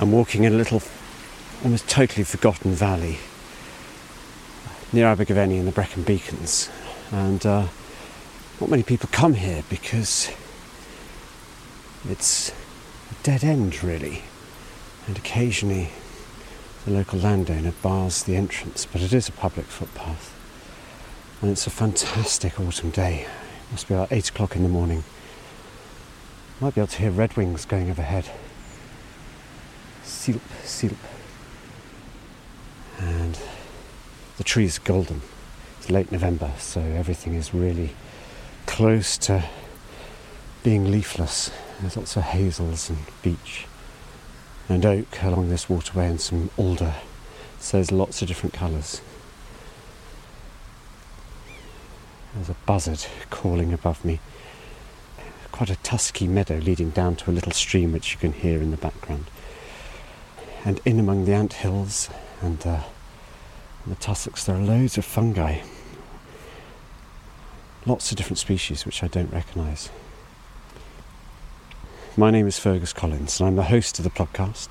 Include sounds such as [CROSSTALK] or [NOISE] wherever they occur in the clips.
I'm walking in a little, almost totally forgotten valley near Abergavenny in the Brecon Beacons. And uh, not many people come here because it's a dead end, really. And occasionally the local landowner bars the entrance, but it is a public footpath. And it's a fantastic autumn day. It must be about 8 o'clock in the morning. Might be able to hear redwings going overhead. Silp, silp. And the tree's golden. It's late November, so everything is really close to being leafless. There's lots of hazels and beech and oak along this waterway and some alder. So there's lots of different colours. There's a buzzard calling above me. Quite a tusky meadow leading down to a little stream which you can hear in the background. And in among the ant hills and uh, the tussocks, there are loads of fungi. Lots of different species which I don't recognise. My name is Fergus Collins, and I'm the host of the podcast,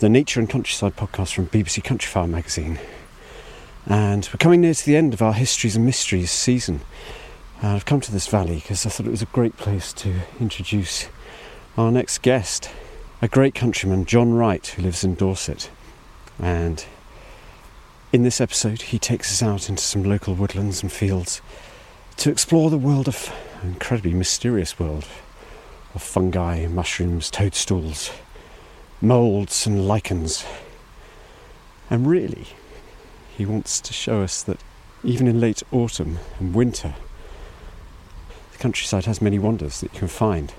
the Nature and Countryside podcast from BBC Countryfile magazine. And we're coming near to the end of our Histories and Mysteries season. I've come to this valley because I thought it was a great place to introduce our next guest, a great countryman, John Wright, who lives in Dorset. And in this episode, he takes us out into some local woodlands and fields to explore the world of an incredibly mysterious world of fungi, mushrooms, toadstools, moulds, and lichens. And really, he wants to show us that even in late autumn and winter, the countryside has many wonders that you can find.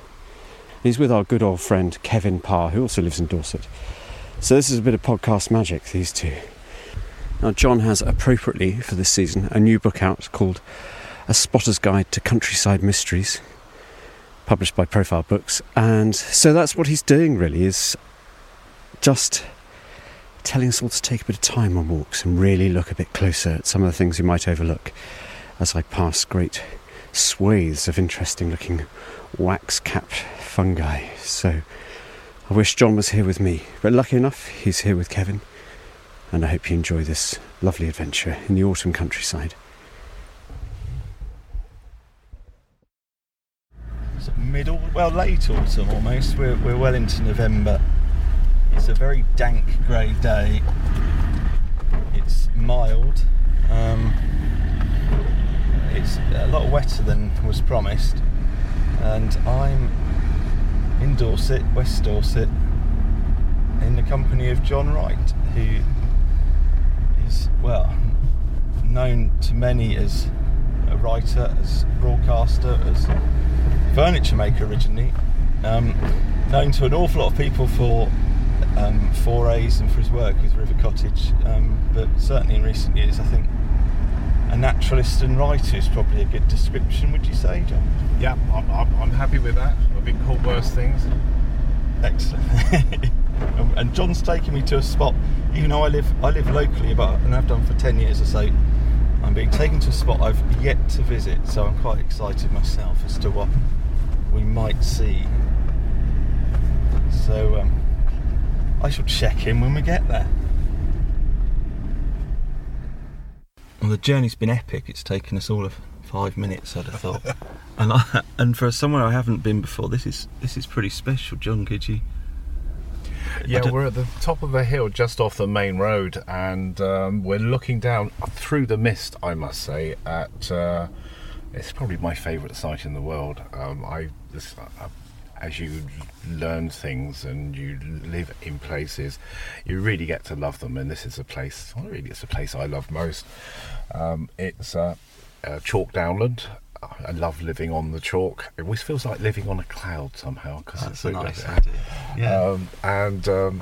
He's with our good old friend Kevin Parr, who also lives in Dorset. So this is a bit of podcast magic, these two. Now, John has appropriately for this season a new book out called A Spotter's Guide to Countryside Mysteries published by Profile Books. And so that's what he's doing really is just telling us all to take a bit of time on walks and really look a bit closer at some of the things we might overlook as I pass great swathes of interesting looking wax capped fungi. So I wish John was here with me, but lucky enough, he's here with Kevin. And I hope you enjoy this lovely adventure in the autumn countryside. It's middle, well, late autumn almost. We're, we're well into November. It's a very dank grey day. It's mild. Um, it's a lot wetter than was promised. And I'm in Dorset, West Dorset, in the company of John Wright, who is, well, known to many as a writer, as broadcaster, as furniture maker originally. Um, known to an awful lot of people for um, forays and for his work with River Cottage, um, but certainly in recent years, I think a naturalist and writer is probably a good description. Would you say, John? Yeah, I'm, I'm, I'm happy with that. I've been called worse things. Excellent. [LAUGHS] And John's taken me to a spot, even though I live I live locally, but and I've done for ten years or so. I'm being taken to a spot I've yet to visit, so I'm quite excited myself as to what we might see. So um, I shall check in when we get there. Well, the journey's been epic. It's taken us all of five minutes, I'd have thought. [LAUGHS] and I, and for somewhere I haven't been before, this is this is pretty special. John, could you? Yeah, we're at the top of a hill just off the main road, and um, we're looking down through the mist. I must say, at uh, it's probably my favourite site in the world. Um, I this, uh, as you learn things and you live in places, you really get to love them. And this is a place. Well, really, it's a place I love most. Um, it's uh, uh, chalk downland. I love living on the chalk. It always feels like living on a cloud somehow because That's it's so nice idea. Yeah. Um, and um,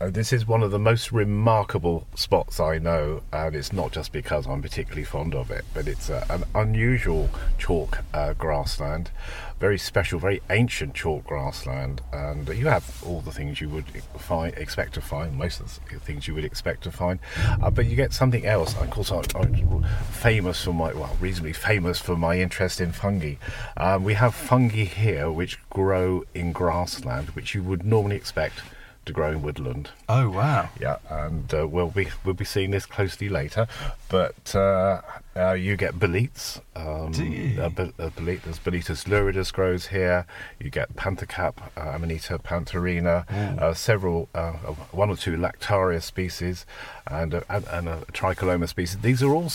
this is one of the most remarkable spots I know, and it's not just because I'm particularly fond of it, but it's uh, an unusual chalk uh, grassland, very special, very ancient chalk grassland, and you have all the things you would find, expect to find, most of the things you would expect to find, uh, but you get something else. Of course, I'm, I'm famous for my, well, reasonably famous for my interest in fungi. Um, we have fungi here which grow in grassland, which you would normally expect to grow in woodland. oh wow. Yeah, and uh, we'll be we'll be seeing this closely later. But uh, uh, you get boletes. Um? Uh, uh, bolete, there's Boletus luridus grows here. You get panthercap, uh, Amanita pantherina, uh, several, uh, one or two lactaria species, and, and, and a tricholoma species. These are all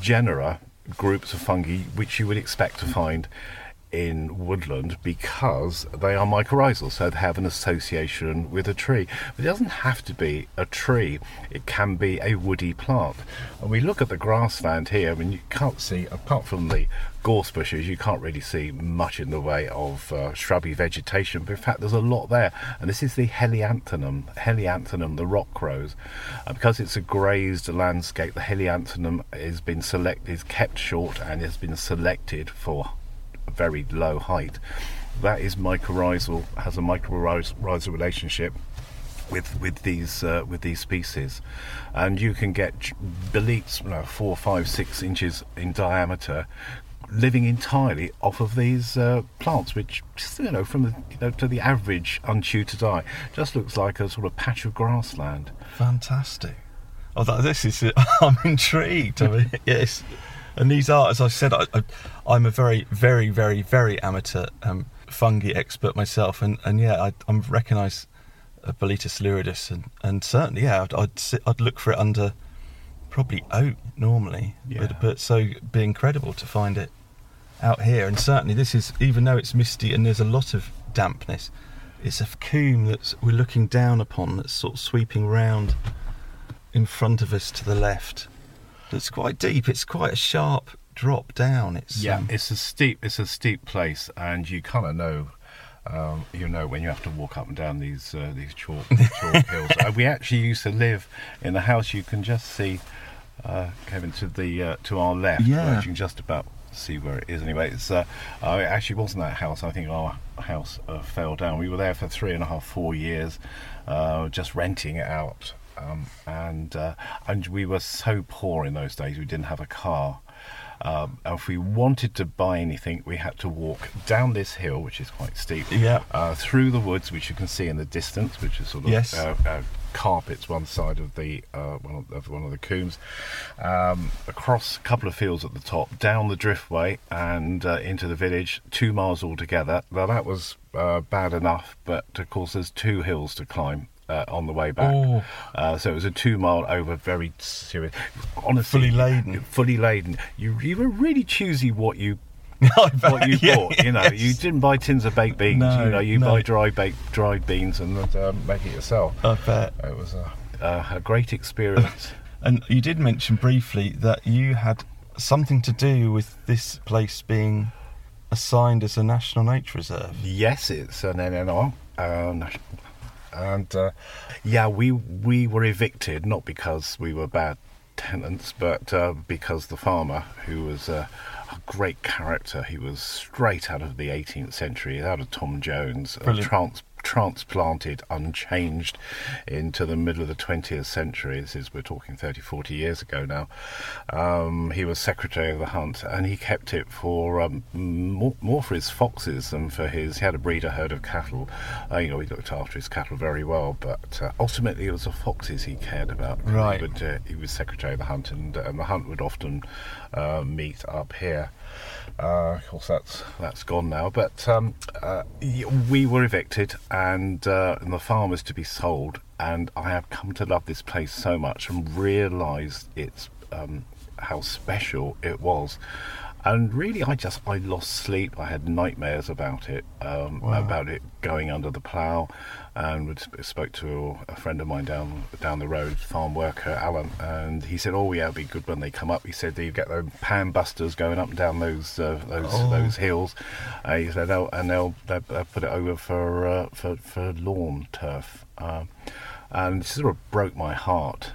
genera, groups of fungi, which you would expect to find in woodland because they are mycorrhizal, so they have an association with a tree. But it doesn't have to be a tree, it can be a woody plant. And we look at the grassland here, I mean, you can't see, apart from the gorse bushes, you can't really see much in the way of uh, shrubby vegetation, but in fact, there's a lot there. And this is the Helianthemum, Helianthemum, the rock rose. And because it's a grazed landscape, the Helianthemum has been selected, is kept short and has been selected for very low height. That is mycorrhizal, has a mycorrhizal relationship with with these uh, with these species, and you can get boletes, you know, four, five, six inches in diameter, living entirely off of these uh, plants, which you know from the you know to the average untutored eye just looks like a sort of patch of grassland. Fantastic. Oh, this is. [LAUGHS] I'm intrigued. I mean, [LAUGHS] yes. And these are, as I said, I, I'm a very, very, very, very amateur um, fungi expert myself, and, and yeah, I, I recognise uh, Boletus luridus, and, and certainly, yeah, I'd, I'd, sit, I'd look for it under probably oat normally, Yeah. but, but so be incredible to find it out here, and certainly this is, even though it's misty and there's a lot of dampness, it's a coombe that we're looking down upon that's sort of sweeping round in front of us to the left. That's quite deep. It's quite a sharp drop down. It's Yeah, um, it's a steep, it's a steep place, and you kind of know, um, you know, when you have to walk up and down these uh, these chalk, [LAUGHS] chalk hills. Uh, we actually used to live in the house. You can just see, uh, Kevin, to the uh, to our left. Yeah. you can just about see where it is. Anyway, it's uh, uh, it actually wasn't that house. I think our house uh, fell down. We were there for three and a half, four years, uh, just renting it out. Um, and uh, and we were so poor in those days. We didn't have a car. Um, and if we wanted to buy anything, we had to walk down this hill, which is quite steep, Yeah. uh, through the woods, which you can see in the distance, which is sort of Yes. uh, uh, carpets one side of the uh, one, of, one of the combes, um, across a couple of fields at the top, down the driftway, and uh, into the village, two miles altogether. Now that was uh, bad enough, but of course there's two hills to climb. Uh, on the way back, Oh. uh, so it was a two mile over, very serious. Honestly, Fully laden. fully laden. You you were really choosy what you [LAUGHS] what you yeah, bought. You know, you didn't buy tins of baked beans. No, you know, you no. buy dry baked dried beans and um, make it yourself. I bet. It was a, a, a great experience. [LAUGHS] And you did mention briefly that you had something to do with this place being assigned as a national nature reserve. Yes, it's an NNR. Uh, national. And uh, yeah, we we were evicted not because we were bad tenants, but uh, because the farmer, who was uh, a great character, he was straight out of the 18th century, out of Tom Jones, Brilliant. trans- transplanted unchanged into the middle of the 20th century. This is, we're talking 30, 40 years ago now. Um, he was secretary of the hunt and he kept it for um, more, more for his foxes than for his. He had a breeder herd of cattle. Uh, you know, he looked after his cattle very well, but uh, ultimately it was the foxes he cared about. Right. He, would, uh, he was secretary of the hunt and, and the hunt would often uh, meet up here. Uh, of course, that's that's gone now. But um, uh, we were evicted, and, uh, and the farm was to be sold. And I have come to love this place so much and realised its um, how special it was. And really, I just I lost sleep. I had nightmares about it, um, Wow. about it going under the plough. And would, spoke to a friend of mine down down the road, farm worker Alan, and he said, "Oh yeah, it'll be good when they come up." He said, "You get those pan busters going up and down those uh, those Oh. those hills." Uh, he said, "Oh, and they'll, they'll, they'll put it over for uh, for for lawn turf," um, and it sort of broke my heart.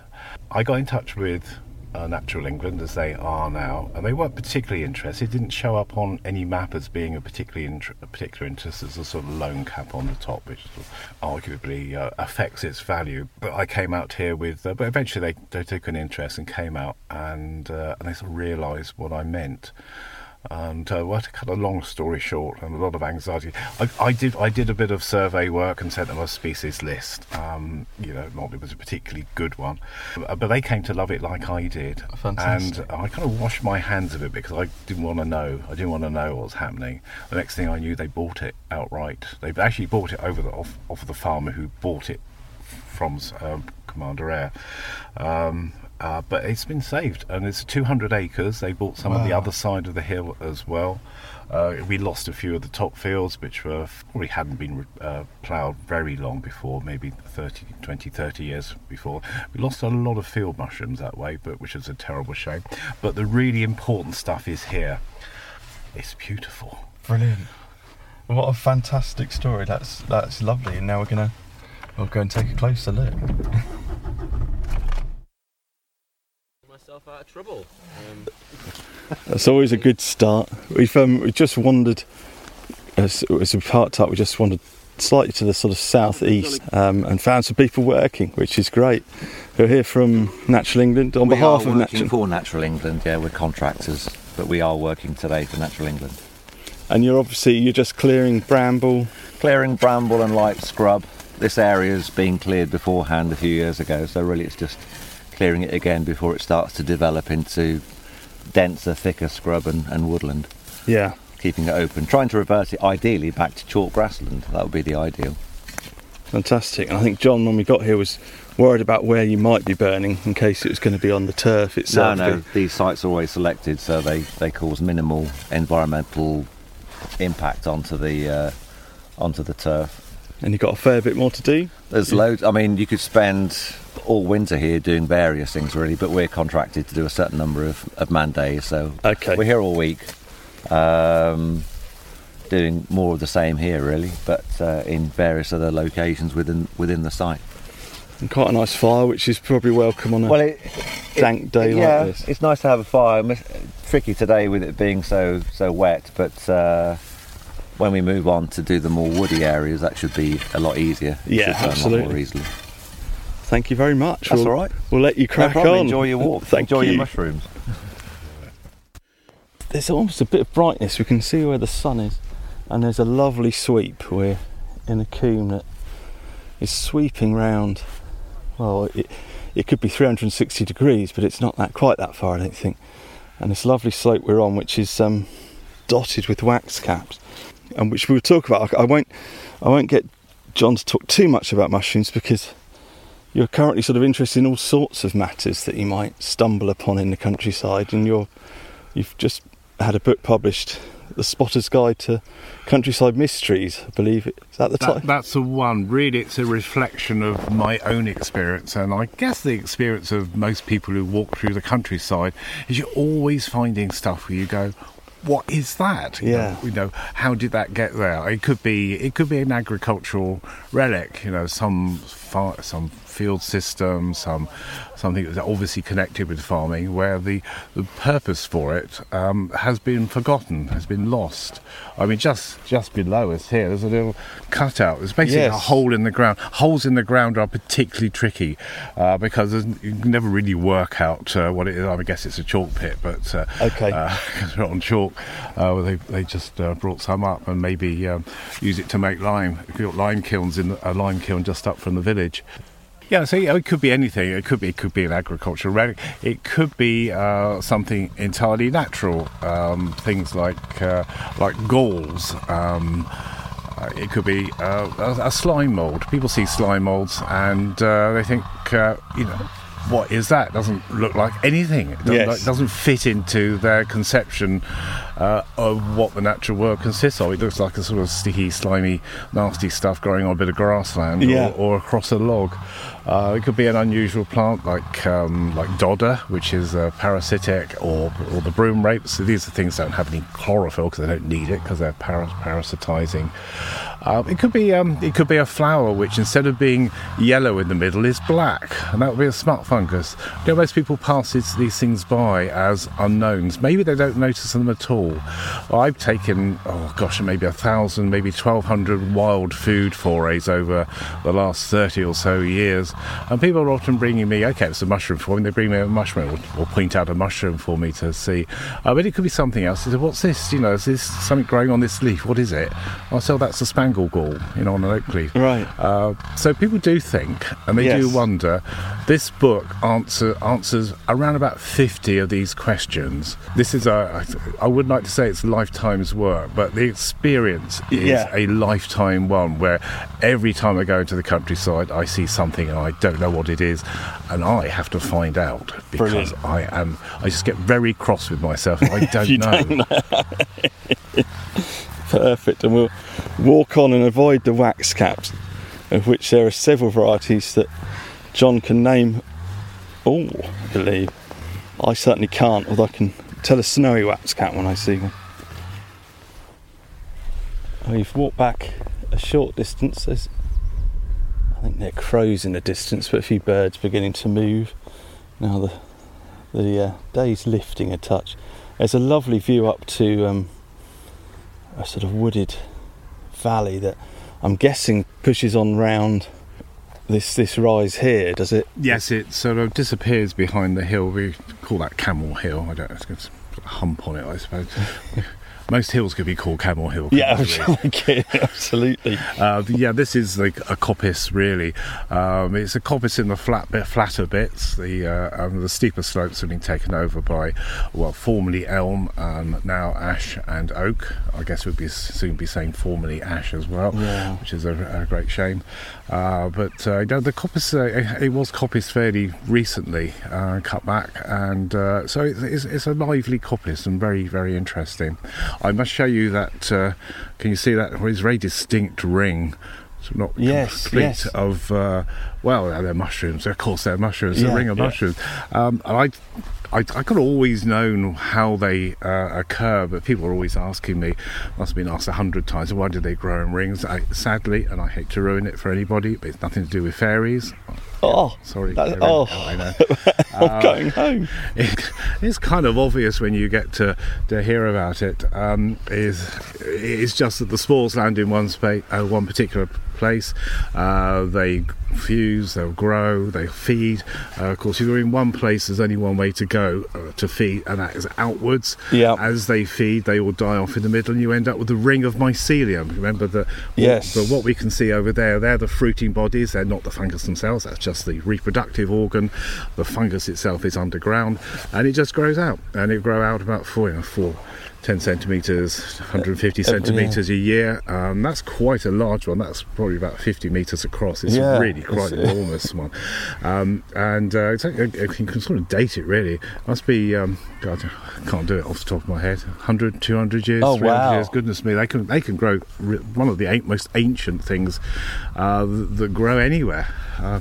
I got in touch with uh, Natural England as they are now, and they weren't particularly interested. It didn't show up on any map as being a particularly int- a particular interest. There's a sort of lone cap on the top, which sort of arguably uh, affects its value. But I came out here with, uh, but eventually they, they took an interest and came out, and uh, and they sort of realised what I meant. And uh, well, to cut a long story short, and a lot of anxiety, I, I did I did a bit of survey work and sent them a species list. Um, you know, not it was a particularly good one, Uh, but they came to love it like I did. Fantastic. And I kind of washed my hands of it because I didn't want to know. I didn't want to know what was happening. The next thing I knew, they bought it outright. They actually bought it over the off, off of the farmer who bought it from um, Commander Air. Um, uh, but it's been saved, and it's 200 acres. They bought some of the other side of the hill as well. Uh, we lost a few of the top fields, which were probably hadn't been uh, ploughed very long before, maybe 30, 20, 30 years before. We lost a lot of field mushrooms that way, but which is a terrible shame. But the really important stuff is here. It's beautiful. Brilliant. What a fantastic story. That's that's lovely. And now we're gonna we'll go and take a closer look. [LAUGHS] myself out of trouble. Um, That's always a good start. We've um, we just wandered as, as we parked up. We just wandered slightly to the sort of southeast um, and found some people working, which is great. We're here from Natural England on we behalf are of Natural, for Natural England. Yeah, we're contractors, but we are working today for Natural England. and you're obviously you're just clearing bramble. Clearing bramble and light scrub. This area's been cleared beforehand a few years ago, so really it's just clearing it again before it starts to develop into denser, thicker scrub and, and woodland. Yeah, Keeping it open, trying to reverse it ideally back to chalk grassland. That would be the ideal. fantastic. And I think John, when we got here, was worried about where you might be burning in case it was going to be on the turf itself. No, no, these sites are always selected, so they, they cause minimal environmental impact onto the uh, onto the turf. And you've got a fair bit more to do. There's loads. I mean, you could spend all winter here doing various things, really. But we're contracted to do a certain number of, of man days, so Okay. we're here all week, um, doing more of the same here, really. But uh, in various other locations within within the site. And quite a nice fire, which is probably welcome on a Well, it, dank day yeah, like this. it's nice to have a fire. Mis- Tricky today with it being so so wet, but uh, when we move on to do the more woody areas, that should be a lot easier. Yeah, should burn a lot absolutely. more easily. Thank you very much. That's we'll, all right. We'll let you No crack problem. on. Enjoy your walk. [LAUGHS] Thank Enjoy you. your mushrooms. There's almost a bit of brightness. We can see where the sun is, and there's a lovely sweep. We're in a coombe that is sweeping round. Well, it, it could be 360 degrees, but it's not that quite that far, I don't think. And this lovely slope we're on, which is um, dotted with wax caps, and which we'll talk about. I won't, I won't get John to talk too much about mushrooms because you're currently sort of interested in all sorts of matters that you might stumble upon in the countryside, and you're you've just had a book published, The Spotter's Guide to Countryside Mysteries. I believe it is that the That, title. that's the one. Really, it's a reflection of my own experience, and I guess the experience of most people who walk through the countryside is you're always finding stuff where you go, what is that? You Yeah. know, you know, how did that get there? It could be it could be an agricultural relic. You know, some far, some field system, some something that's obviously connected with farming, where the the purpose for it um, has been forgotten, has been lost. I mean, just just below us here, there's a little cutout. There's basically a hole in the ground. Holes in the ground are particularly tricky uh, because you can never really work out uh, what it is. I guess it's a chalk pit, but uh, Okay. [LAUGHS] because we're on chalk, uh, well, they they just uh, brought some up and maybe um, use it to make lime. We've got lime kilns in the, a lime kiln just up from the village. Yeah, so it could be anything. It could be it could be an agricultural relic. It could be uh, something entirely natural. Um, things like uh, like galls. Um, uh, it could be uh, a, a slime mold. People see slime molds and uh, they think, you know, what is that? Doesn't look like anything. It doesn't, Yes. it doesn't fit into their conception uh, of what the natural world consists of. It looks like a sort of sticky, slimy, nasty stuff growing on a bit of grassland Yeah. or, or across a log. Uh, it could be an unusual plant like um, like dodder, which is uh, parasitic, or or the broom rape. So these are things that don't have any chlorophyll because they don't need it because they're para- parasitizing. Uh, it could be um, it could be a flower which instead of being yellow in the middle is black, and that would be a smut fungus. You know, most people pass these, things by as unknowns. Maybe they don't notice them at all. I've taken oh gosh, maybe a thousand, maybe twelve hundred wild food forays over the last thirty or so years, and people are often bringing me okay, it's a mushroom for me. They bring me a mushroom or, or point out a mushroom for me to see. Uh, but it could be something else. They say, what's this? You know, is this something growing on this leaf? What is it? I oh, that's a spangle gall, you know, on an oak leaf. Right. Uh, so people do think, and they do wonder. This book answer, answers around about fifty of these questions. This is a, I would like to say it's a lifetime's work, but the experience is Yeah. a lifetime one. Where every time I go into the countryside, I see something and I don't know what it is, and I have to find out because Brilliant. I am. I just get very cross with myself. I [LAUGHS] don't know. don't know. [LAUGHS] Perfect. And we'll walk on and avoid the wax caps, of which there are several varieties that John can name all, I believe. I certainly can't, although I can tell a snowy wax cap when I see one. We've walked back a short distance. There's, I think there are crows in the distance, but a few birds beginning to move. Now the the uh, day's lifting a touch. There's a lovely view up to um, a sort of wooded valley that I'm guessing pushes on round this this rise here. Does it? Yes, it sort of disappears behind the hill. We call that Camel Hill. I don't know, it's got a hump on it, I suppose. [LAUGHS] Most hills could be called Camel Hill. Yeah, they, [LAUGHS] absolutely. Uh, yeah, this is like a coppice, really. Um, it's a coppice in the flat bit, flatter bits. The uh, um, the steeper slopes have been taken over by, well, formerly elm, um, now ash and oak. I guess we'd be soon be saying formerly ash as well, Yeah. which is a, a great shame. Uh, but uh, know, the coppice, uh, it was coppice fairly recently, uh, cut back, and uh, so it's, it's a lively coppice and very, very interesting. I must show you that. Uh, can you see that? Well, it's a very distinct ring. It's not Yes, complete yes. of uh, well, they're mushrooms. Of course, they're mushrooms. Yeah, a ring of yeah. mushrooms. Um, and I, I, I could always known how they uh, occur, but people are always asking me. Must have been asked a hundred times. Why do they grow in rings? I, sadly, and I hate to ruin it for anybody, but it's nothing to do with fairies. Oh, Sorry. that- oh. I know. [LAUGHS] I'm going home. it, it's kind of obvious when you get to, to hear about it. Um, is it's just that the spores land in one space, uh, one particular place. Uh, they fuse, they'll grow, they feed. Uh, of course, if you're in one place, there's only one way to go uh, to feed, and that is outwards. Yeah. As they feed, they all die off in the middle, and you end up with the ring of mycelium. Remember that? Yes. The, what we can see over there, they're the fruiting bodies. They're not the fungus themselves. That's just the reproductive organ. The fungus itself is underground, and it just grows out. And it grow out about four, you know, four. 10 centimetres, 150 Uh, yeah. centimetres a year. Um, that's quite a large one. That's probably about 50 metres across. It's Yeah, really quite an enormous one. Um, and uh, it's, you can sort of date it really. Must be, um, God, I can't do it off the top of my head. 100, 200 years, Oh, 300 wow. years. Goodness me, they can they can grow one of the eight most ancient things uh, that, that grow anywhere. Uh,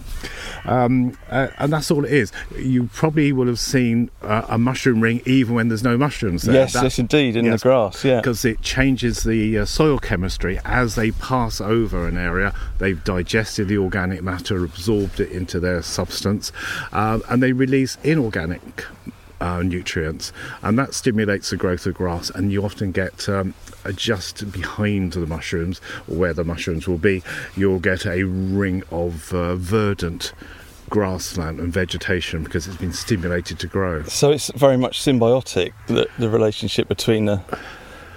um, uh, and that's all it is. You probably will have seen uh, a mushroom ring even when there's no mushrooms there. Yes, That- yes, indeed. in Yes. the grass. Yeah. because it changes the uh, soil chemistry as they pass over an area. They've digested the organic matter, absorbed it into their substance, um, and they release inorganic uh, nutrients, and that stimulates the growth of grass. And you often get um, just behind the mushrooms, where the mushrooms will be, you'll get a ring of uh, verdant grassland and vegetation because it's been stimulated to grow. So it's very much symbiotic, the, the relationship between the,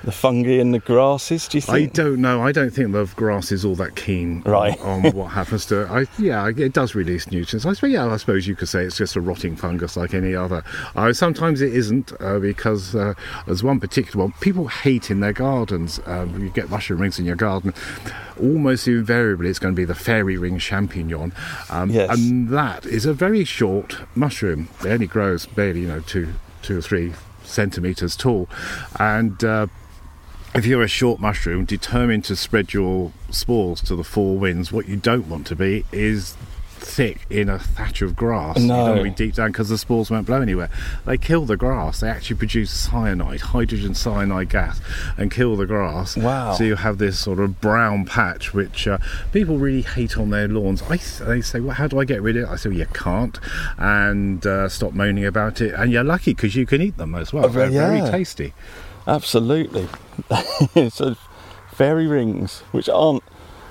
the fungi and the grasses. Do you think? I don't know. I don't think the grass is all that keen on- Right. [LAUGHS] on, what happens to it. I, yeah, it does release nutrients. I suppose, yeah, I suppose you could say it's just a rotting fungus like any other. Uh, sometimes it isn't uh, because uh, there's one particular one people hate in their gardens. Um, you get mushroom rings in your garden. Almost invariably, it's going to be the fairy ring champignon, um, Yes. and that is a very short mushroom. It only grows barely, you know, two, two or three centimeters tall, and uh, if you're a short mushroom determined to spread your spores to the four winds, what you don't want to be is thick in a thatch of grass. No. You don't want to be deep down because the spores won't blow anywhere. They kill the grass. They actually produce cyanide, hydrogen cyanide gas, and kill the grass. Wow. So you have this sort of brown patch, which uh, people really hate on their lawns. I, they say, well, how do I get rid of it? I say, well, you can't, and uh, stop moaning about it. And you're lucky because you can eat them as well. Oh, They're very tasty. Absolutely. [LAUGHS] so fairy rings, which aren't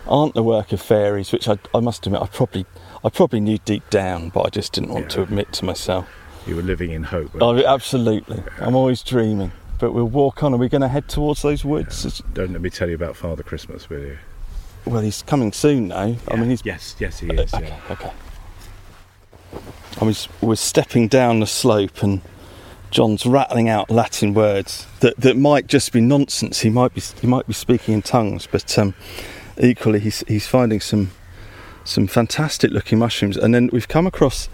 aren't the work of fairies, which I, I must admit I probably I probably knew deep down, but I just didn't want to admit to myself. You were living in hope. Oh, absolutely. I'm always dreaming. But we'll walk on. Are we going to head towards those woods? It's- Don't let me tell you about Father Christmas, will you? Well, he's coming soon now. I mean, he's yes, yes, he uh, is. Okay, Yeah. okay. I was we're stepping down the slope and John's rattling out Latin words that, that might just be nonsense. He might be he might be speaking in tongues, but um, equally he's he's finding some some fantastic looking mushrooms. And then we've come across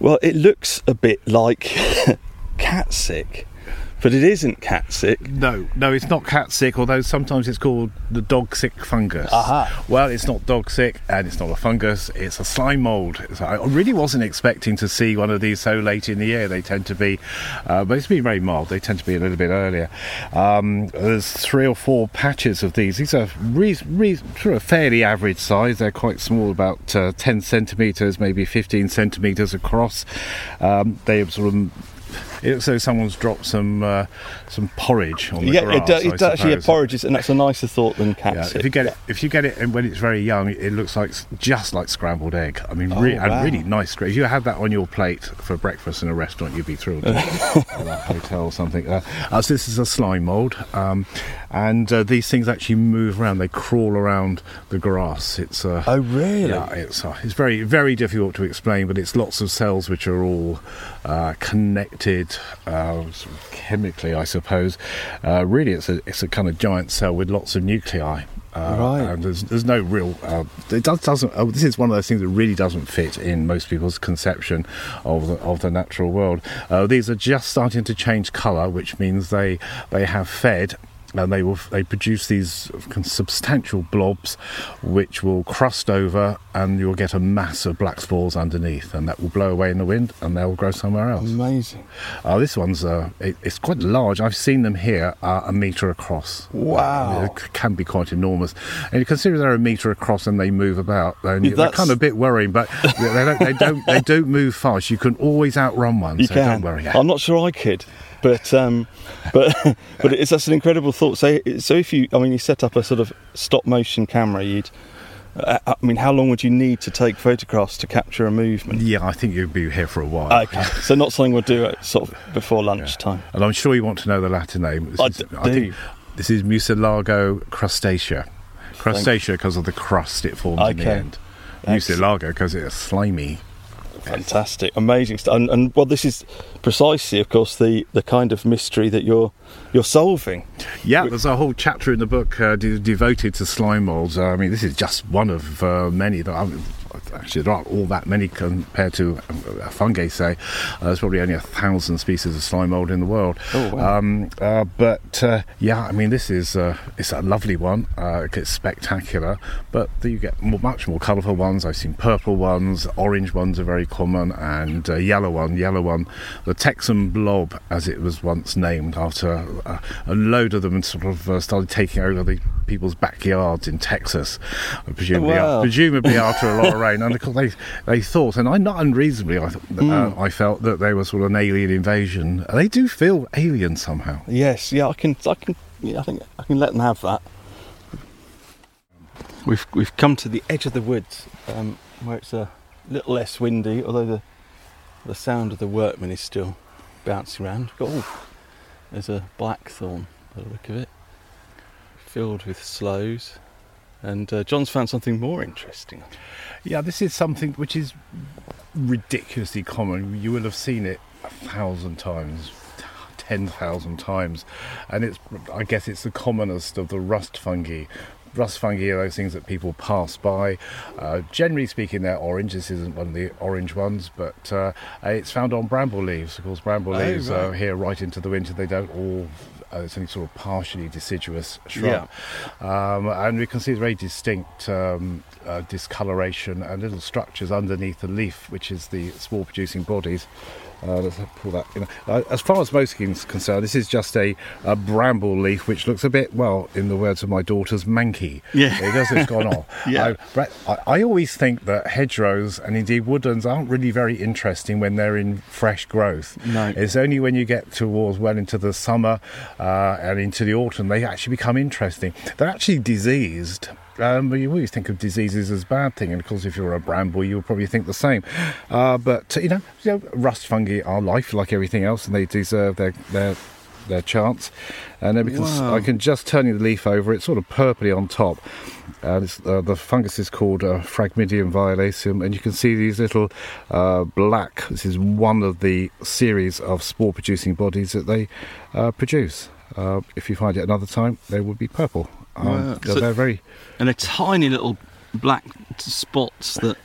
well, it looks a bit like [LAUGHS] cat sick, but it isn't cat sick. No, no, it's not cat sick. Although sometimes it's called the dog sick fungus. Aha. Well, it's not dog sick, and it's not a fungus. It's a slime mold. So I really wasn't expecting to see one of these so late in the year. They tend to be, uh, but it's been very mild. They tend to be a little bit earlier. Um, there's three or four patches of these. These are re- re- sort of fairly average size. They're quite small, about uh, 10 centimeters, maybe 15 centimeters across. Um, they sort of it looks like someone's dropped some uh, some porridge on the yeah, grass. it, do- I actually suppose. porridges, and that's a nicer thought than cat Yeah, if you get it, if you get it, and when it's very young, it looks like just like scrambled egg. I mean, Oh, re- wow. and really nice. If you had that on your plate for breakfast in a restaurant, you'd be thrilled. or [LAUGHS] a hotel or something. Uh, uh, so this is a slime mold, um, and uh, these things actually move around. They crawl around the grass. It's uh, Oh, really? yeah, it's uh, it's very very difficult to explain, but it's lots of cells which are all uh, connected uh, sort of chemically, I suppose. Uh, really, it's a it's a kind of giant cell with lots of nuclei. Uh, Right. And there's, there's no real. Uh, it does, doesn't. Oh, this is one of those things that really doesn't fit in most people's conception of the of the natural world. Uh, these are just starting to change colour, which means they they have fed and they will they produce these substantial blobs which will crust over and you'll get a mass of black spores underneath and that will blow away in the wind and they'll grow somewhere else. Amazing. uh, this one's uh, it, it's quite large. I've seen them here uh, a metre across. Wow. it can be quite enormous. And you consider they're a metre across and they move about. Then you- they're kind of a bit worrying but they don't they don't they don't move fast. You can always outrun one You so can. don't worry. I'm not sure I could, but um, but [LAUGHS] but it's that's an incredible thought. So so if you, I mean, you set up a sort of stop motion camera, you'd. Uh, I mean, how long would you need to take photographs to capture a movement? yeah i think you'd be here for a while Okay, [LAUGHS] so not something we'll do at sort of before lunchtime. And I'm sure you want to know the Latin name. This I is, d- I think do. this is Mucilago crustacea. Crustacea because of the crust it forms in the end. Excellent. Mucilago because it's slimy. Fantastic, amazing stuff. And, and well, this is precisely, of course, the, the kind of mystery that you're you're solving. Yeah, there's a whole chapter in the book uh, de- devoted to slime molds. Uh, I mean, this is just one of uh, many that I'm, actually there aren't all that many compared to uh, fungi. Say uh, there's probably only a thousand species of slime mold in the world. Oh, wow. um, uh, but uh, yeah, I mean this is uh, it's a lovely one. Uh, it's spectacular, but you get more, much more colourful ones. I've seen purple ones, orange ones are very common, and uh, yellow one, yellow one, the Texan blob, as it was once named after a, a load of them sort of uh, started taking over the people's backyards in Texas, presumably, Wow. presumably after a lot of [LAUGHS] rain. And of course, they they thought, and I not unreasonably, I, th- uh, I felt that they were sort of an alien invasion. They do feel alien somehow. Yes, yeah, I can, I can, yeah, I think I can let them have that. We've we've come to the edge of the woods, um, where it's a little less windy, although the the sound of the workmen is still bouncing around. Oh, there's a blackthorn by the look of it, filled with sloes, and uh, John's found something more interesting. Yeah, this is something which is ridiculously common. You will have seen it a thousand times, ten thousand times, and it's I guess it's the commonest of the rust fungi. Rust fungi are those things that people pass by. Uh, generally speaking, they're orange. This isn't one of the orange ones, but uh, it's found on bramble leaves. Of course, bramble Oh, leaves right. are here right into the winter. They don't all. Uh, it's only sort of partially deciduous shrub, um, and we can see very distinct um, uh, discoloration and little structures underneath the leaf, which is the spore producing bodies. Uh, let's pull that. Know. uh, as far as most is concerned, this is just a, a bramble leaf, which looks a bit, well, in the words of my daughters, manky. Yeah. it does. It's gone off. [LAUGHS] Yeah. I, I, I always think that hedgerows and indeed woodlands aren't really very interesting when they're in fresh growth. No. It's only when you get towards well into the summer uh, and into the autumn they actually become interesting. They're actually diseased. Um, but you always think of diseases as a bad thing, and of course, if you're a bramble, you'll probably think the same. Uh, but you know, you know, rust fungi are life like everything else, and they deserve their their their chance. And then because Wow. I can just turn the leaf over, it's sort of purpley on top. And it's, uh, the fungus is called uh, Phragmidium violaceum. and you can see these little uh, black. This is one of the series of spore-producing bodies that they uh, produce. Uh, if you find it another time, they would be purple. Um, they're, So- they're very, And they're tiny little black spots that,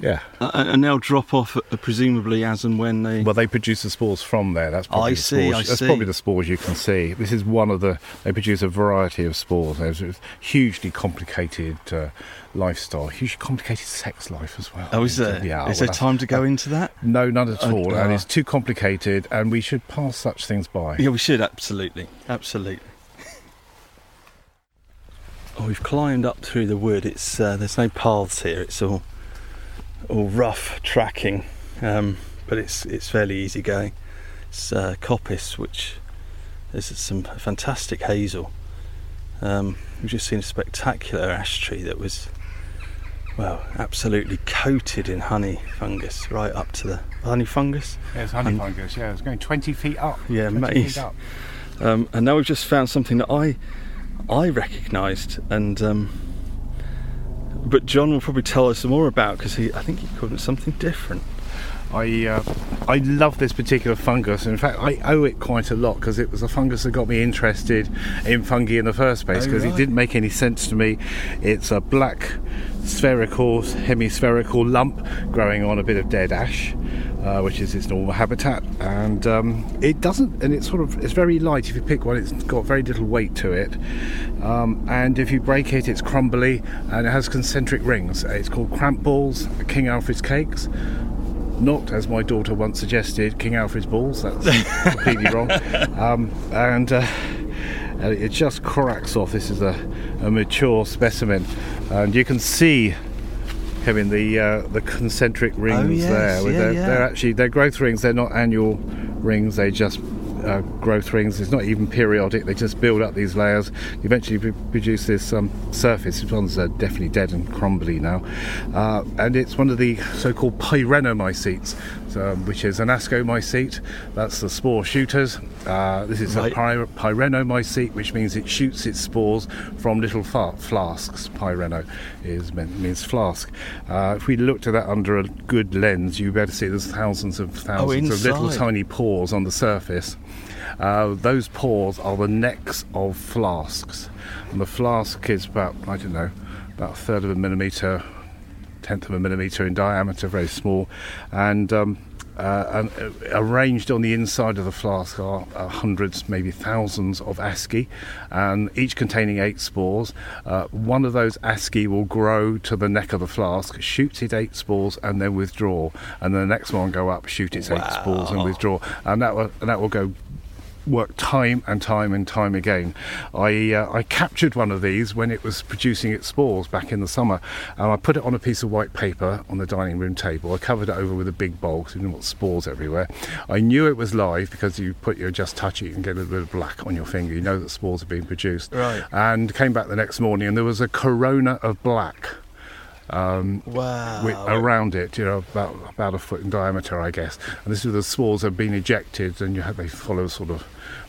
yeah. uh, and they'll drop off uh, presumably as and when they. Well, they produce the spores from there. That's probably I the see, Spores. I That's see. probably the spores you can see. This is one of the. They produce a variety of spores. There's a hugely complicated uh, lifestyle, hugely complicated sex life as well. oh, is there? Yeah. is well, there time to go into that? No, none at all. And ah. it's too complicated, and we should pass such things by. Yeah, we should absolutely, absolutely. Oh, we've climbed up through the wood. It's uh, there's no paths here. It's all all rough tracking, um, but it's it's fairly easy going. It's uh, coppice, which there's some fantastic hazel. Um, we've just seen a spectacular ash tree that was, well, absolutely coated in honey fungus right up to the honey fungus. Yeah, it's honey fungus. Yeah, it's going 20 feet up. Yeah, 20 feet up. Um, and now we've just found something that I I recognised, and um, but John will probably tell us more about because he I think he called it something different. I uh, I love this particular fungus. In fact, I owe it quite a lot because it was a fungus that got me interested in fungi in the first place Oh, because right. it didn't make any sense to me. It's a black spherical, hemispherical lump growing on a bit of dead ash. Uh, which is its normal habitat, and um, it doesn't. And it's sort of it's very light. If you pick one, it's got very little weight to it. Um, and if you break it, it's crumbly and it has concentric rings. It's called cramp balls, King Alfred's cakes not, as my daughter once suggested, King Alfred's balls. That's [LAUGHS] completely wrong. Um, and uh, it just cracks off. This is a, a mature specimen, and you can see. Kevin, the uh, the concentric rings Oh, yes, there. yeah, their, yeah. They're actually they're growth rings. They're not annual rings. They just uh, growth rings. It's not even periodic. They just build up these layers. Eventually, produce this um, surface. This one's uh, definitely dead and crumbly now, uh, and it's one of the so-called pyrenomycetes, um, which is an ascomycete. That's the spore shooters. Uh, this is Right. a py- pyrenomycete, which means it shoots its spores from little fa- flasks. Pyreno is meant, means flask. Uh, if we looked at that under a good lens, you'd be able to see there's thousands of thousands of little tiny pores on the surface. Uh, those pores are the necks of flasks, and the flask is about I don't know about a third of a millimetre tenth of a millimetre in diameter, very small, and um, uh, and uh, arranged on the inside of the flask are uh, hundreds, maybe thousands of asci, and each containing eight spores. Uh, one of those asci will grow to the neck of the flask, shoot its eight spores, and then withdraw. And the next one go up, shoot its eight spores, and withdraw. And that will, and that will go worked time and time and time again. I uh, I captured one of these when it was producing its spores back in the summer, and I put it on a piece of white paper on the dining room table. I covered it over with a big bowl because you didn't what spores everywhere. I knew it was live because you put your just touch it, you can get a little bit of black on your finger. You know that spores are being produced. Right. And came back the next morning, and there was a corona of black. Um, Wow. wi- around it, you know, about about a foot in diameter, I guess. And this is where the spores have been ejected, and you have they follow a sort of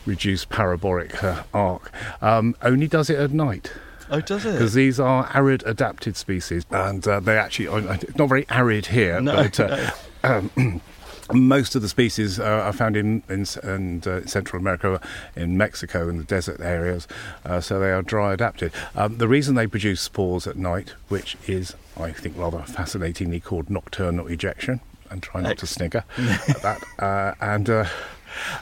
reduced parabolic uh, arc. Um, only does it at night Oh, does it? because these are arid adapted species, and uh, they actually are not very arid here, No, but. Uh, [LAUGHS] um, [CLEARS THROAT] Most of the species uh, are found in, in, and, uh, Central America, in Mexico, in the desert areas, uh, so they are dry adapted. Um, the reason they produce spores at night, which is, I think, rather fascinatingly called nocturnal ejection, and try not to snigger [LAUGHS] at that, uh,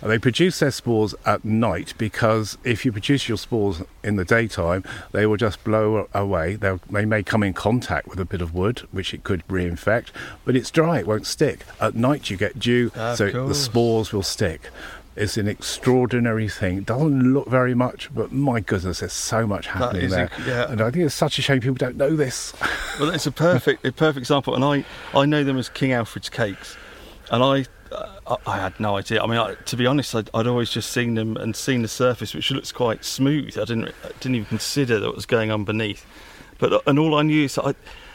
and they produce their spores at night because if you produce your spores in the daytime, they will just blow away. They'll, they may come in contact with a bit of wood, which it could reinfect, but it's dry, it won't stick. At night, you get dew, Of so the spores will stick. It's an extraordinary thing. It doesn't look very much, but my goodness, there's so much happening there. inc- yeah. And I think it's such a shame people don't know this. Well, it's a perfect, a perfect example, and I, I know them as King Alfred's cakes, and I, I, I had no idea. I mean, I, to be honest, I'd, I'd always just seen them and seen the surface, which looks quite smooth. I didn't, I didn't even consider what was going on beneath. But uh, and all I knew is that I,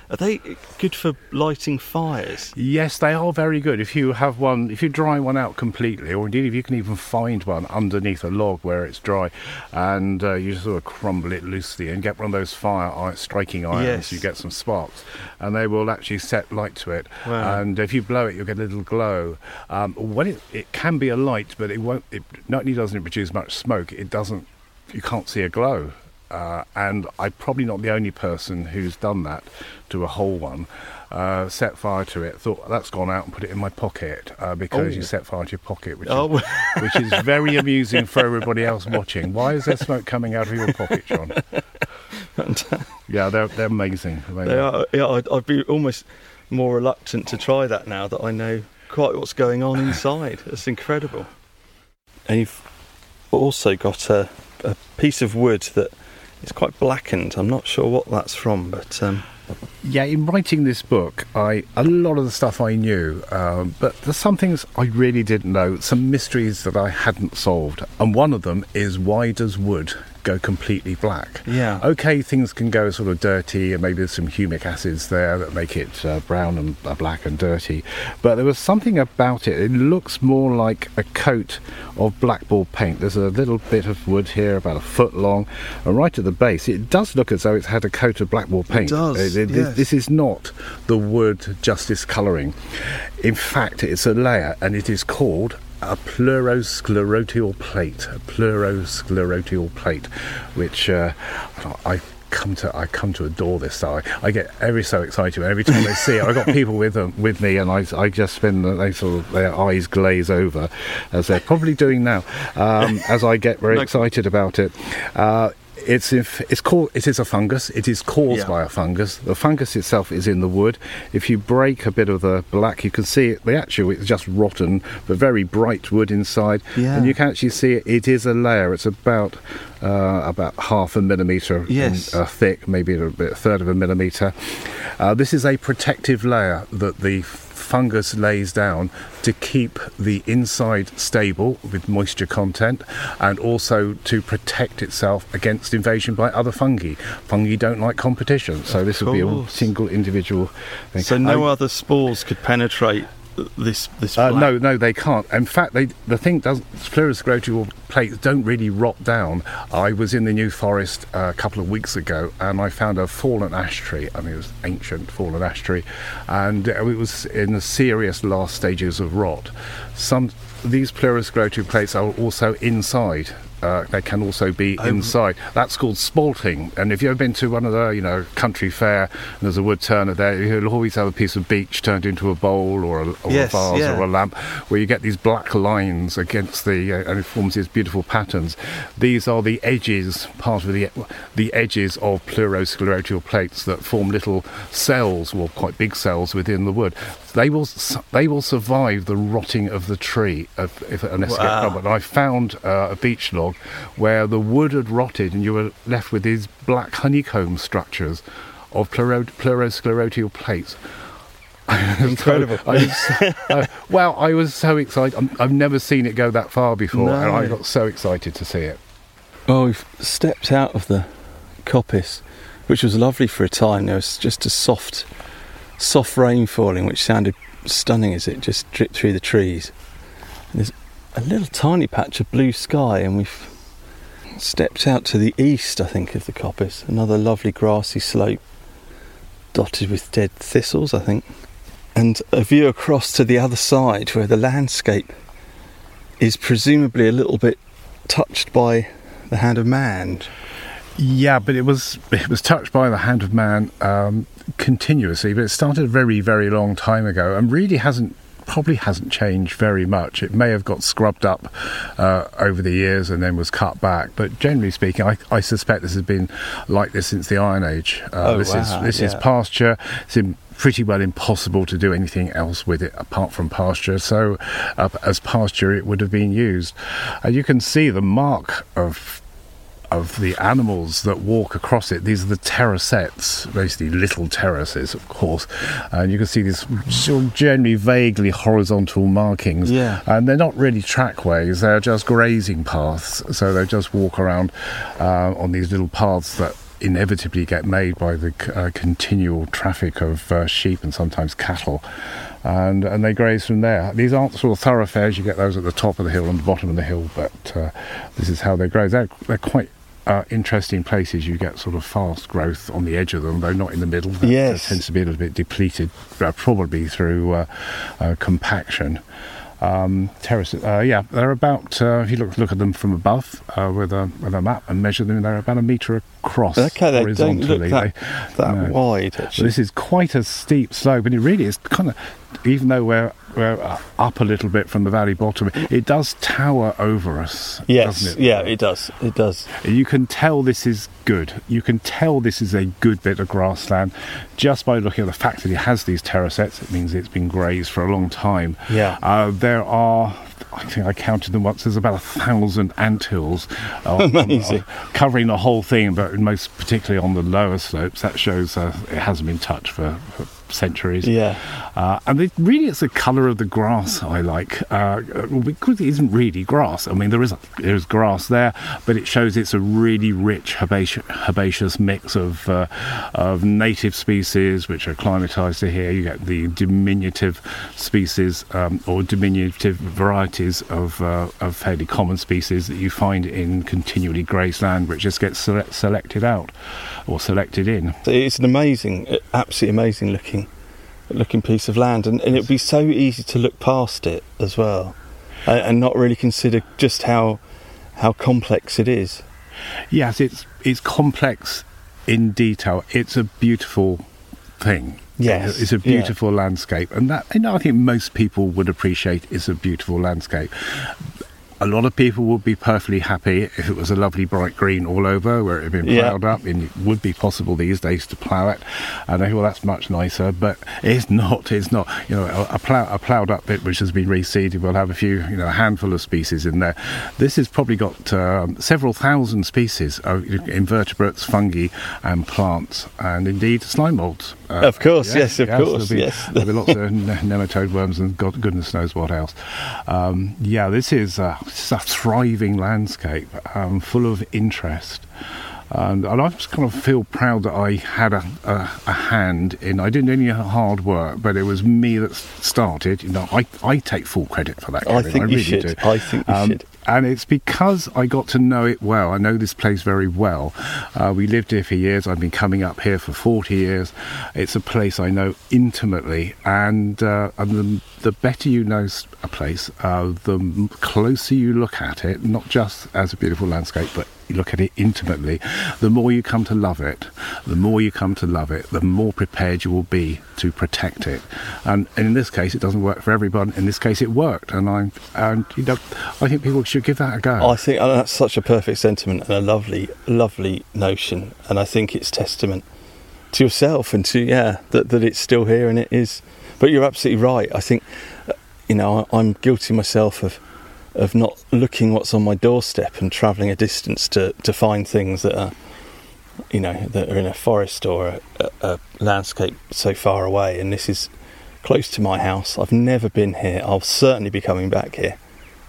are they good for lighting fires? Yes, they are very good. If you have one, if you dry one out completely, or indeed if you can even find one underneath a log where it's dry, and uh, you sort of crumble it loosely and get one of those fire i- striking irons, Yes. you get some sparks, and they will actually set light to it. Wow. And if you blow it, you'll get a little glow. Um, when it, it can be a light, but it won't. It not only doesn't it produce much smoke, it doesn't. You can't see a glow. Uh, and I'm probably not the only person who's done that to a whole one. Uh, set fire to it, thought that's gone out and put it in my pocket uh, because Oh. you set fire to your pocket, which, Oh. is, which is very amusing for everybody else watching. Why is there smoke coming out of your pocket, John? [LAUGHS] yeah, they're, they're amazing. They are. Yeah, I'd, I'd be almost more reluctant to try that now that I know quite what's going on inside. [LAUGHS] It's incredible. And you've also got a, a piece of wood that is quite blackened. I'm not sure what that's from, but um, Yeah, in writing this book, I a lot of the stuff I knew, um, but there's some things I really didn't know, some mysteries that I hadn't solved, and one of them is why does wood go completely black? Yeah. Okay, things can go sort of dirty, and maybe there's some humic acids there that make it uh, brown and uh, black and dirty, but there was something about it. It looks more like a coat of blackboard paint. There's a little bit of wood here, about a foot long, and right at the base, it does look as though it's had a coat of blackboard paint. It does, Uh, th- th- yes. This is not the wood justice colouring. In fact, it's a layer, and it is called a pseudosclerotial plate. A pseudosclerotial plate, which uh, I come to I come to adore this. So I, I get every so excited every time I see it. I've got people with them with me, and I, I just spend they sort of their eyes glaze over, as they're probably doing now, um, as I get very excited about it. Uh, it's if it's called it is a fungus. It is caused Yeah. by a fungus. The fungus itself is in the wood. If you break a bit of the black, you can see it. The actual it's just rotten, but very bright wood inside, Yeah. and you can actually see it. It is a layer. It's about uh, about half a millimeter in- uh, thick, maybe a bit a third of a millimeter. Uh, this is a protective layer that the fungus lays down to keep the inside stable with moisture content and also to protect itself against invasion by other fungi. Fungi don't like competition, so this would be a single individual thing. so no I- other spores could penetrate this this. uh, no, no, they can't. In fact, they, the thing does pseudosclerotial plates don't really rot down. I was in the New Forest uh, a couple of weeks ago, and I found a fallen ash tree. I mean, it was ancient fallen ash tree, and it was in the serious last stages of rot. Some these pseudosclerotial plates are also inside. Uh, they can also be inside. That's called spalting. And if you've ever been to one of the, you know, country fair, and there's a wood turner there, you'll always have a piece of beech turned into a bowl or a, or Yes, a vase yeah. or a lamp, where you get these black lines against the, uh, and it forms these beautiful patterns. These are the edges, part of the the edges of pseudosclerotial plates that form little cells, or quite big cells within the wood. They will they will survive the rotting of the tree if, if unless it gets Wow. rubber. I found uh, a beech log where the wood had rotted, and you were left with these black honeycomb structures of pleuro- pseudosclerotial plates. [LAUGHS] Incredible. I was, uh, well, I was so excited. I'm, I've never seen it go that far before, and I got so excited to see it. Well, we've stepped out of the coppice, which was lovely for a time. There was just a soft, soft rain falling, which sounded stunning as it just dripped through the trees. And there's a little tiny patch of blue sky, and we've stepped out to the east, I think, of the coppice. Another lovely grassy slope, dotted with dead thistles, I think. And a view across to the other side, where the landscape is presumably a little bit touched by the hand of man. Yeah, but it was it was touched by the hand of man um, continuously, but it started a very very long time ago, and really hasn't probably hasn't changed very much. It may have got scrubbed up uh, over the years and then was cut back, but generally speaking, I, I suspect this has been like this since the Iron Age. Uh, Oh, this wow, is this is yeah. pasture. It's in pretty well impossible to do anything else with it apart from pasture. So, uh, as pasture, it would have been used. And you can see the mark of of the animals that walk across it. These are the terracettes, basically little terraces, of course. And you can see these generally vaguely horizontal markings. Yeah. And they're not really trackways, they're just grazing paths. So they just walk around uh, on these little paths that inevitably get made by the uh, continual traffic of uh, sheep and sometimes cattle. And, and they graze from there. These aren't sort of thoroughfares, you get those at the top of the hill and the bottom of the hill, but uh, this is how they graze. They're, they're quite uh, interesting places. You get sort of fast growth on the edge of them, though not in the middle. That, Yes. that tends to be a little bit depleted, uh, probably through uh, uh, compaction. Um, terraces, uh, yeah, they're about. Uh, if you look look at them from above uh, with a with a map and measure them, they're about a metre across Okay, they don't look horizontally. that, They- that no. wide, actually. this is quite a steep slope, and it really is kind of, even though we're we're up a little bit from the valley bottom, it does tower over us. yes, doesn't it? yeah, it does. It does. You can tell this is good. You can tell this is a good bit of grassland just by looking at the fact that it has these terracettes. It means it's been grazed for a long time. Yeah. Uh, there are. I think I counted them once. There's about a thousand anthills uh, on- [LAUGHS] Amazing. uh, covering the whole thing, but most particularly on the lower slopes. That shows uh, it hasn't been touched for, for centuries. Yeah. Uh, and it, really, it's the colour of the grass I like, uh, because it isn't really grass. I mean, there is there is grass there, but it shows it's a really rich herbaceous, herbaceous mix of uh, of native species which are acclimatised to here. You get the diminutive species um, or diminutive varieties of uh, of fairly common species that you find in continually grazed land, which just gets sele- selected out or selected in. It's an amazing, absolutely amazing looking, looking piece of land, and, and it'd be so easy to look past it as well, and, and not really consider just how how complex it is. Yes, it's it's complex in detail. It's a beautiful thing. Yes, it's a yeah. beautiful landscape, and that you know I think most people would appreciate is a beautiful landscape. A lot of people would be perfectly happy if it was a lovely bright green all over where it had been Yeah. ploughed up, and it would be possible these days to plough it. And I think, well, that's much nicer, but it's not. [LAUGHS] It's not. You know, a, a, plough, a ploughed up bit which has been reseeded will have a few, you know, a handful of species in there. This has probably got um, several thousand species of invertebrates, fungi, and plants, and indeed slime molds. Uh, Of course, yes, of course, there'll be, yes. There'll be lots of nematode worms and God, goodness knows what else. Um, yeah, this is, a, is a thriving landscape, um, full of interest. And, and I just kind of feel proud that I had a, a, a, hand in. I didn't do any hard work, but it was me that started. You know, I, I take full credit for that. I think I really you should. Do. I think you um, should and it's because I got to know it well. I know this place very well. Uh, we lived here for years. I've been coming up here for 40 years. It's a place I know intimately, and, uh, and the, the, better you know a place, uh, the closer you look at it, not just as a beautiful landscape, but you look at it intimately, the more you come to love it, the more you come to love it, the more prepared you will be to protect it. And, in this case, it doesn't work for everyone. In this case, it worked, and I and you know, I think people should give that a go. I think that's such a perfect sentiment and a lovely, lovely notion, and I think it's testament to yourself and to yeah that that it's still here and it is. But you're absolutely right. I think you know I'm guilty myself of of not looking what's on my doorstep and travelling a distance to, to find things that are, you know, that are in a forest or a, a, a landscape so far away. And this is close to my house. I've never been here. I'll certainly be coming back here.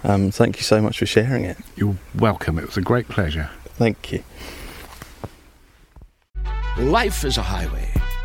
Um, thank you so much for sharing it. You're welcome. It was a great pleasure. Thank you. Life is a highway,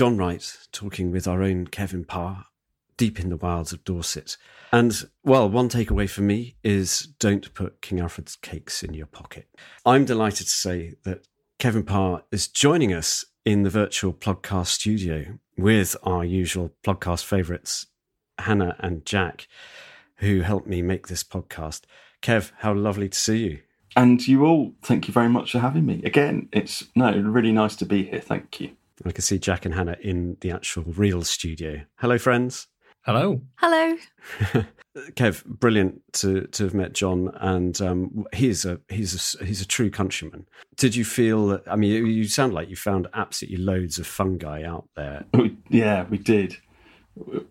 John Wright talking with our own Kevin Parr deep in the wilds of Dorset. And, well, one takeaway for me is don't put King Alfred's cakes in your pocket. I'm delighted to say that Kevin Parr is joining us in the virtual podcast studio with our usual podcast favourites, Hannah and Jack, who helped me make this podcast. Kev, how lovely to see you. And you all, thank you very much for having me. Again, it's no, really nice to be here. Thank you. I can see Jack and Hannah in the actual real studio. Hello, friends. Hello. Hello. [LAUGHS] Kev, brilliant to to have met John, and um, he's a he's a he's a true countryman. Did you feel? I mean, you sound like you found absolutely loads of fungi out there. Yeah, we did,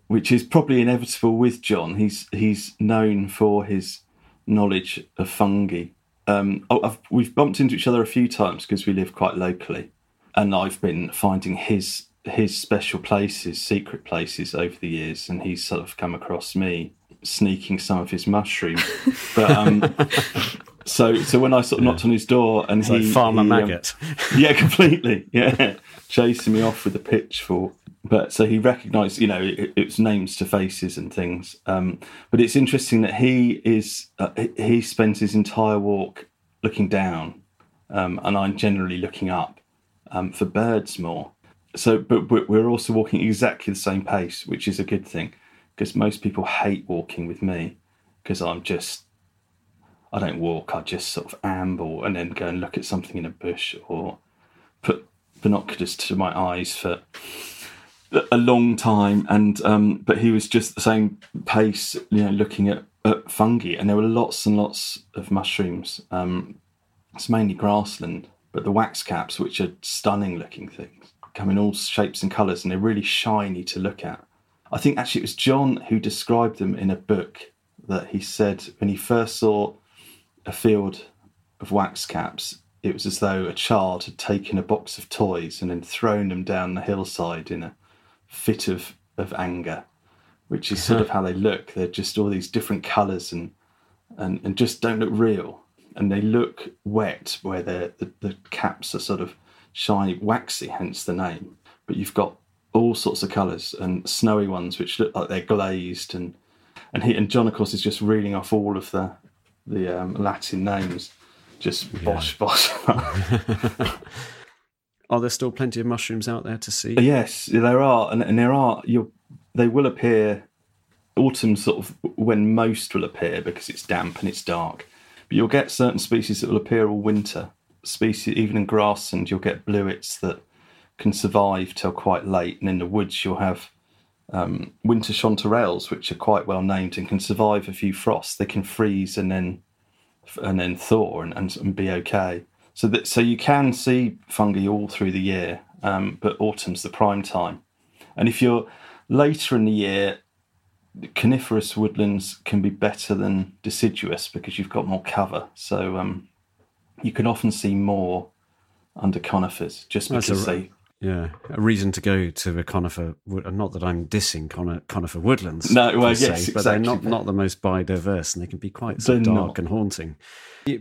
which is probably inevitable with John. He's he's known for his knowledge of fungi. Um, oh, we've bumped into each other a few times because we live quite locally and I've been finding his his special places, secret places over the years, and he's sort of come across me sneaking some of his mushrooms. [LAUGHS] but um, so so when I sort of knocked on his door and it's he like farmer he, maggot, um, [LAUGHS] yeah, completely, yeah, chasing me off with a pitchfork. But so he recognised, you know, it, it's names to faces and things. Um, but it's interesting that he is uh, he spends his entire walk looking down, um, and I'm generally looking up um, for birds more. So, but we're also walking exactly the same pace, which is a good thing because most people hate walking with me because I'm just, I don't walk, I just sort of amble and then go and look at something in a bush or put binoculars to my eyes for a long time. And, um, but he was just the same pace, you know, looking at, at fungi and there were lots and lots of mushrooms. Um, it's mainly grassland but the wax caps, which are stunning looking things, come in all shapes and colours and they're really shiny to look at. I think actually it was John who described them in a book that he said when he first saw a field of wax caps, it was as though a child had taken a box of toys and then thrown them down the hillside in a fit of, of anger, which is sort of [LAUGHS] how they look. They're just all these different colours and, and, and just don't look real and they look wet where the, the caps are sort of shiny, waxy, hence the name. But you've got all sorts of colours and snowy ones which look like they're glazed and and he and John of course is just reading off all of the the um, Latin names, just bosh bosh. [LAUGHS] Are there still plenty of mushrooms out there to see? yes, there are, and, and there are. You they will appear autumn sort of when most will appear because it's damp and it's dark. But you'll get certain species that will appear all winter. Species even in grassland, you'll get blewits that can survive till quite late, and in the woods you'll have um, winter chanterelles, which are quite well named and can survive a few frosts. They can freeze and then and then thaw and, and, and be okay. So that so you can see fungi all through the year, um, but autumn's the prime time. And if you're later in the year, coniferous woodlands can be better than deciduous because you've got more cover. So um, you can often see more under conifers just because a- they Yeah, a reason to go to a conifer. wood- Not that I'm dissing coni- conifer woodlands. No, well, se, yes, but they're not not the most biodiverse, and they can be quite They're dark not. and haunting.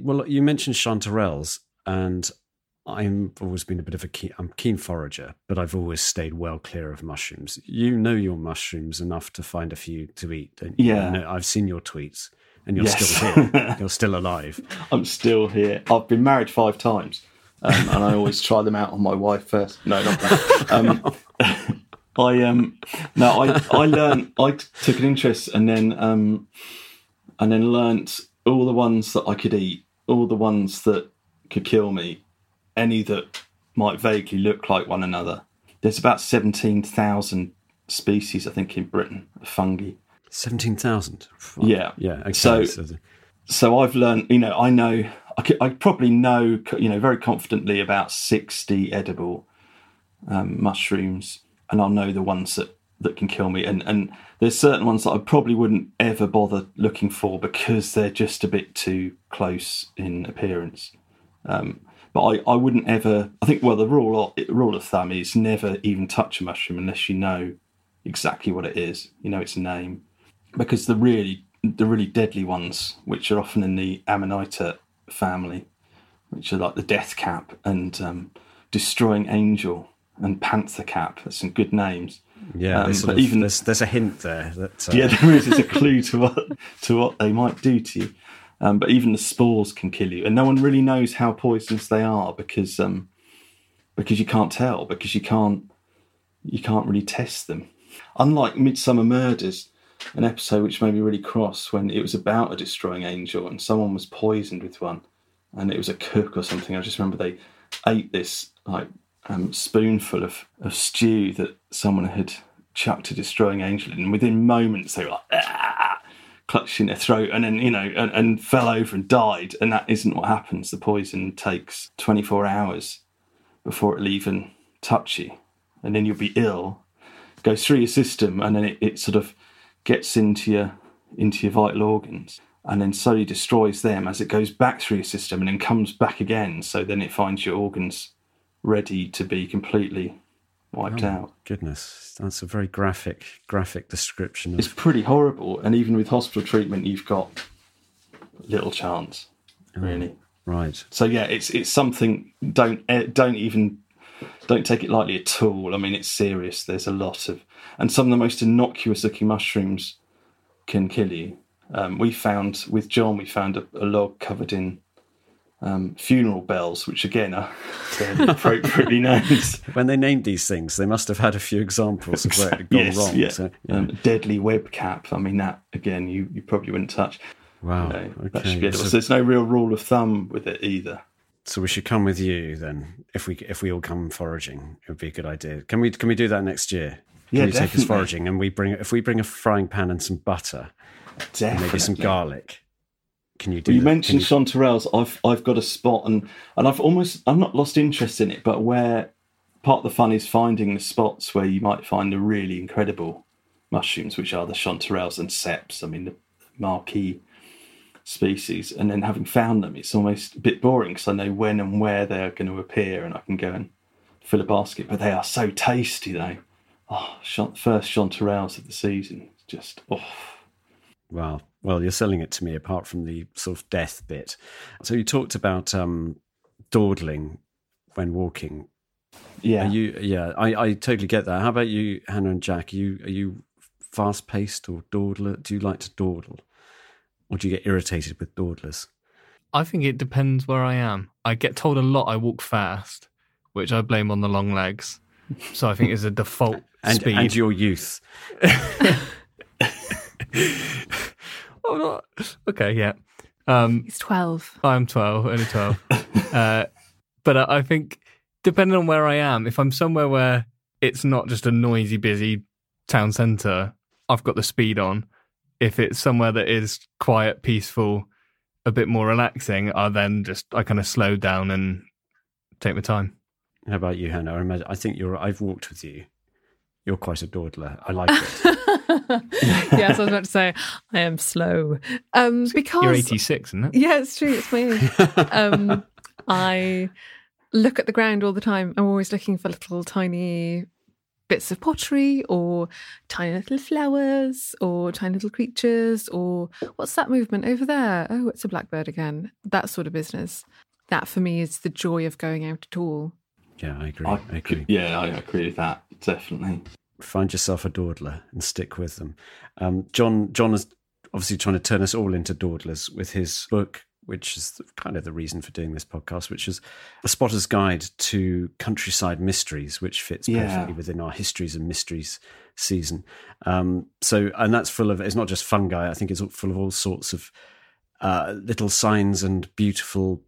Well, you mentioned chanterelles, and I'm always been a bit of a keen, I'm keen forager, but I've always stayed well clear of mushrooms. You know your mushrooms enough to find a few to eat. Don't you? Yeah. Know- I've seen your tweets, and you're Yes. still here. [LAUGHS] you're still alive. I'm still here. I've been married five times, um, and I always [LAUGHS] try them out on my wife first. No, not that. Um, [LAUGHS] I um, no, I I learned. I took an interest, and then um, and then learnt all the ones that I could eat, all the ones that could kill me, any that might vaguely look like one another. There's about seventeen thousand species, I think, in Britain of fungi. Seventeen thousand. Yeah. yeah. So so I've learned, you know, I know, I, could, I probably know, you know, very confidently about 60 edible um, mushrooms, and I'll know the ones that, that can kill me. And, and there's certain ones that I probably wouldn't ever bother looking for because they're just a bit too close in appearance. Um, but I, I wouldn't ever, I think, well, the rule of, rule of thumb is never even touch a mushroom unless you know exactly what it is, you know its name because the really the really deadly ones, which are often in the Amanita family, which are like the Death Cap and um, Destroying Angel and Panther Cap. That's some good names. yeah, Um, there's, but of- even there's there's a hint there that uh, yeah, [LAUGHS] there is. There's a clue to what to what they might do to you. Um, but even the spores can kill you, and no one really knows how poisonous they are because um, because you can't tell because you can't you can't really test them. Unlike Midsomer Murders, an episode which made me really cross when it was about a destroying angel and someone was poisoned with one, and it was a cook or something. I just remember they ate this like um, spoonful of, of stew that someone had chucked a destroying angel in, and within moments they were like, ah, clutching their throat, and then you know, and, and fell over and died. And that isn't what happens. The poison takes 24 hours before it'll even touch you, and then you'll be ill. Goes through your system, and then it, it sort of gets into your into your vital organs, and then slowly destroys them as it goes back through your system, and then comes back again. So then it finds your organs ready to be completely wiped Oh, out. Goodness, that's a very graphic graphic description of It's pretty horrible, and even with hospital treatment, you've got little chance, really. right. So yeah, it's it's something. Don't eh, don't even don't take it lightly at all. I mean, it's serious. There's a lot of, and some of the most innocuous looking mushrooms can kill you. Um, we found with John, we found a, a log covered in um, funeral bells, which again are appropriately [LAUGHS] named. When they named these things, they must have had a few examples of where it had gone yes, wrong. yeah. So, yeah. Um, deadly web cap. I mean, that again, you, you probably wouldn't touch. wow. You know, okay. should be edible. So, there's no real rule of thumb with it either. so we should come with you then. If we if we all come foraging, it would be a good idea. Can we can we do that next year? Can Yeah, you take us foraging and we bring if we bring a frying pan and some butter and Definitely. maybe some garlic? Can you do? Well, you mentioned Can chanterelles. I've I've got a spot, and and I've almost I've not lost interest in it, but where part of the fun is finding the spots where you might find the really incredible mushrooms, which are the chanterelles and ceps. I mean, the marquee species, and then having found them, it's almost a bit boring because I know when and where they're going to appear, and I can go and fill a basket. But they are so tasty, though. Oh, first chanterelles of the season, just oh. Well, well, you're selling it to me apart from the sort of death bit. So you talked about um, dawdling when walking. Yeah. Are you? Yeah, I, I totally get that. How about you, Hannah and Jack? Are you are you fast paced or dawdler? Do you like to dawdle, or do you get irritated with dawdlers? I think it depends where I am. I get told a lot I walk fast, which I blame on the long legs. So I think it's a default And speed. and your youth. [LAUGHS] [LAUGHS] [LAUGHS] [LAUGHS] Oh, not okay. Yeah, um, He's 12. I'm 12, only 12. uh, but I, I think depending on where I am, if I'm somewhere where it's not just a noisy, busy town centre, I've got the speed on. If it's somewhere that is quiet, peaceful, a bit more relaxing, I then just I kind of slow down and take my time. How about you, Hannah? I, imagine, I think you're. I've walked with you. You're quite a dawdler. I like it. [LAUGHS] [LAUGHS] yes, I was about to say I am slow. Um, because You're 86, isn't it? Yeah, it's true. It's my age. um, [LAUGHS] I look at the ground all the time. I'm always looking for little tiny bits of pottery or tiny little flowers or tiny little creatures or what's that movement over there? Oh, it's a blackbird again. That sort of business. That for me is the joy of going out at all. Yeah, I agree. I, I agree. Yeah, I agree with that. Definitely. Find yourself a dawdler and stick with them. Um, John John is obviously trying to turn us all into dawdlers with his book, which is kind of the reason for doing this podcast, which is a spotter's guide to countryside mysteries, which fits Yeah. perfectly within our histories and mysteries season. Um, so, and that's full of it's not just fungi. I think it's full of all sorts of uh, little signs and beautiful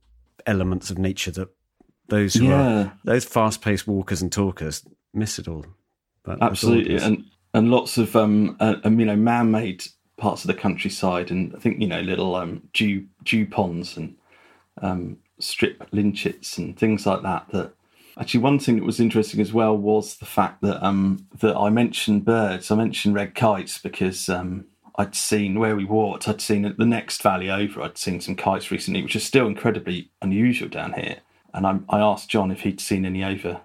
elements of nature that those who Yeah. are those fast-paced walkers and talkers miss it all. But Absolutely, and and lots of um, uh, um, you know, man-made parts of the countryside, and I think you know, little um, dew dew ponds and um, strip lynchets and things like that. That actually, one thing that was interesting as well was the fact that um, that I mentioned birds. I mentioned red kites because um, I'd seen where we walked. I'd seen at the next valley over. I'd seen some kites recently, which is still incredibly unusual down here. And I, I asked John if he'd seen any over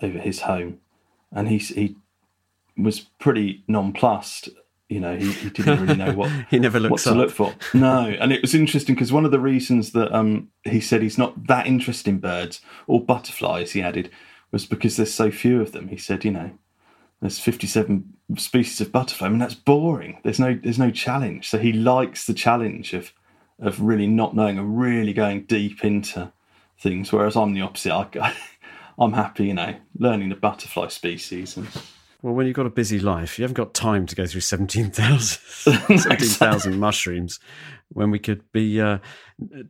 over his home, and he he was pretty nonplussed. You know, he, he didn't really know what [LAUGHS] He never what looks to look for. No, and it was interesting because one of the reasons that um, he said he's not that interested in birds or butterflies, he added, was because there's so few of them. He said, you know, there's 57 species of butterfly. I mean, that's boring. There's no there's no challenge. So he likes the challenge of of really not knowing and really going deep into things. Whereas I'm the opposite. I, I'm happy, you know, learning the butterfly species and Well, when you've got a busy life, you haven't got time to go through [LAUGHS] 17,000 17,000 mushrooms when we could be uh,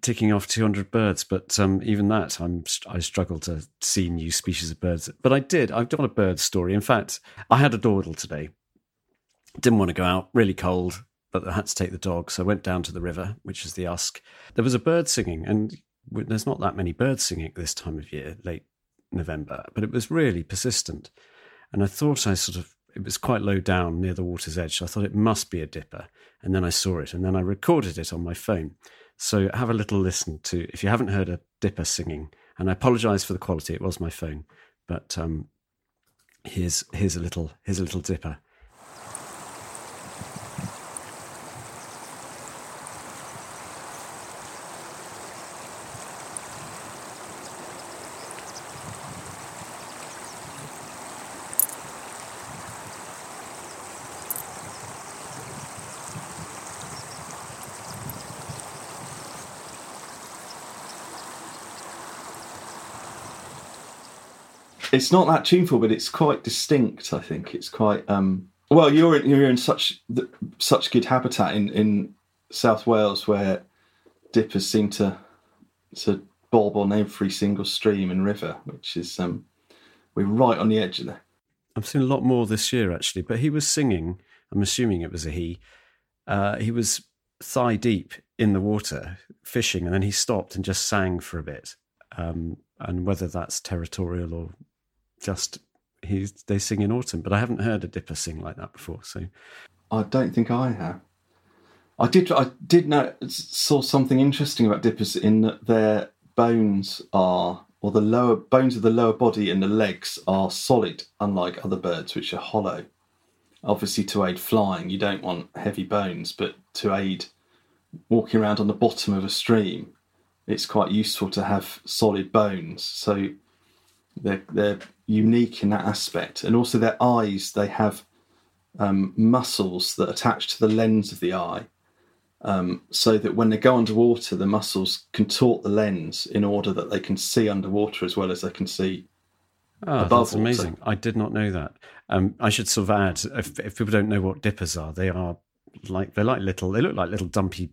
ticking off 200 birds. But um, even that, I'm, I struggle to see new species of birds. But I did. I've got a bird story. In fact, I had a dawdle today. Didn't want to go out, really cold, but I had to take the dog. So I went down to the river, which is the Usk. There was a bird singing, and there's not that many birds singing at this time of year, late November, but it was really persistent. And I thought I sort of, it was quite low down near the water's edge. So I thought it must be a dipper. And then I saw it and then I recorded it on my phone. So have a little listen to, if you haven't heard a dipper singing, and I apologize for the quality, it was my phone, but um, here's, here's a little, here's a little dipper. It's not that tuneful, but it's quite distinct. I think it's quite. Um, well, you're in, you're in such such good habitat in, in South Wales where dippers seem to to bob on every single stream and river, which is um, we're right on the edge of there. I've seen a lot more this year actually, but he was singing. I'm assuming it was a he. Uh, he was thigh deep in the water fishing, and then he stopped and just sang for a bit. Um, and whether that's territorial or just he's they sing in autumn, but I haven't heard a dipper sing like that before. So I don't think I have. I did. I did know saw something interesting about dippers in that their bones are, or the lower bones of the lower body and the legs are solid, unlike other birds which are hollow. Obviously, to aid flying, you don't want heavy bones, but to aid walking around on the bottom of a stream, it's quite useful to have solid bones. So They're they're unique in that aspect, and also their eyes. They have um, muscles that attach to the lens of the eye, um, so that when they go underwater, the muscles contort the lens in order that they can see underwater as well as they can see Oh, above. that's amazing. I did not know that. Um, I should sort of add, if, if people don't know what dippers are, they are like they're like little. They look like little dumpy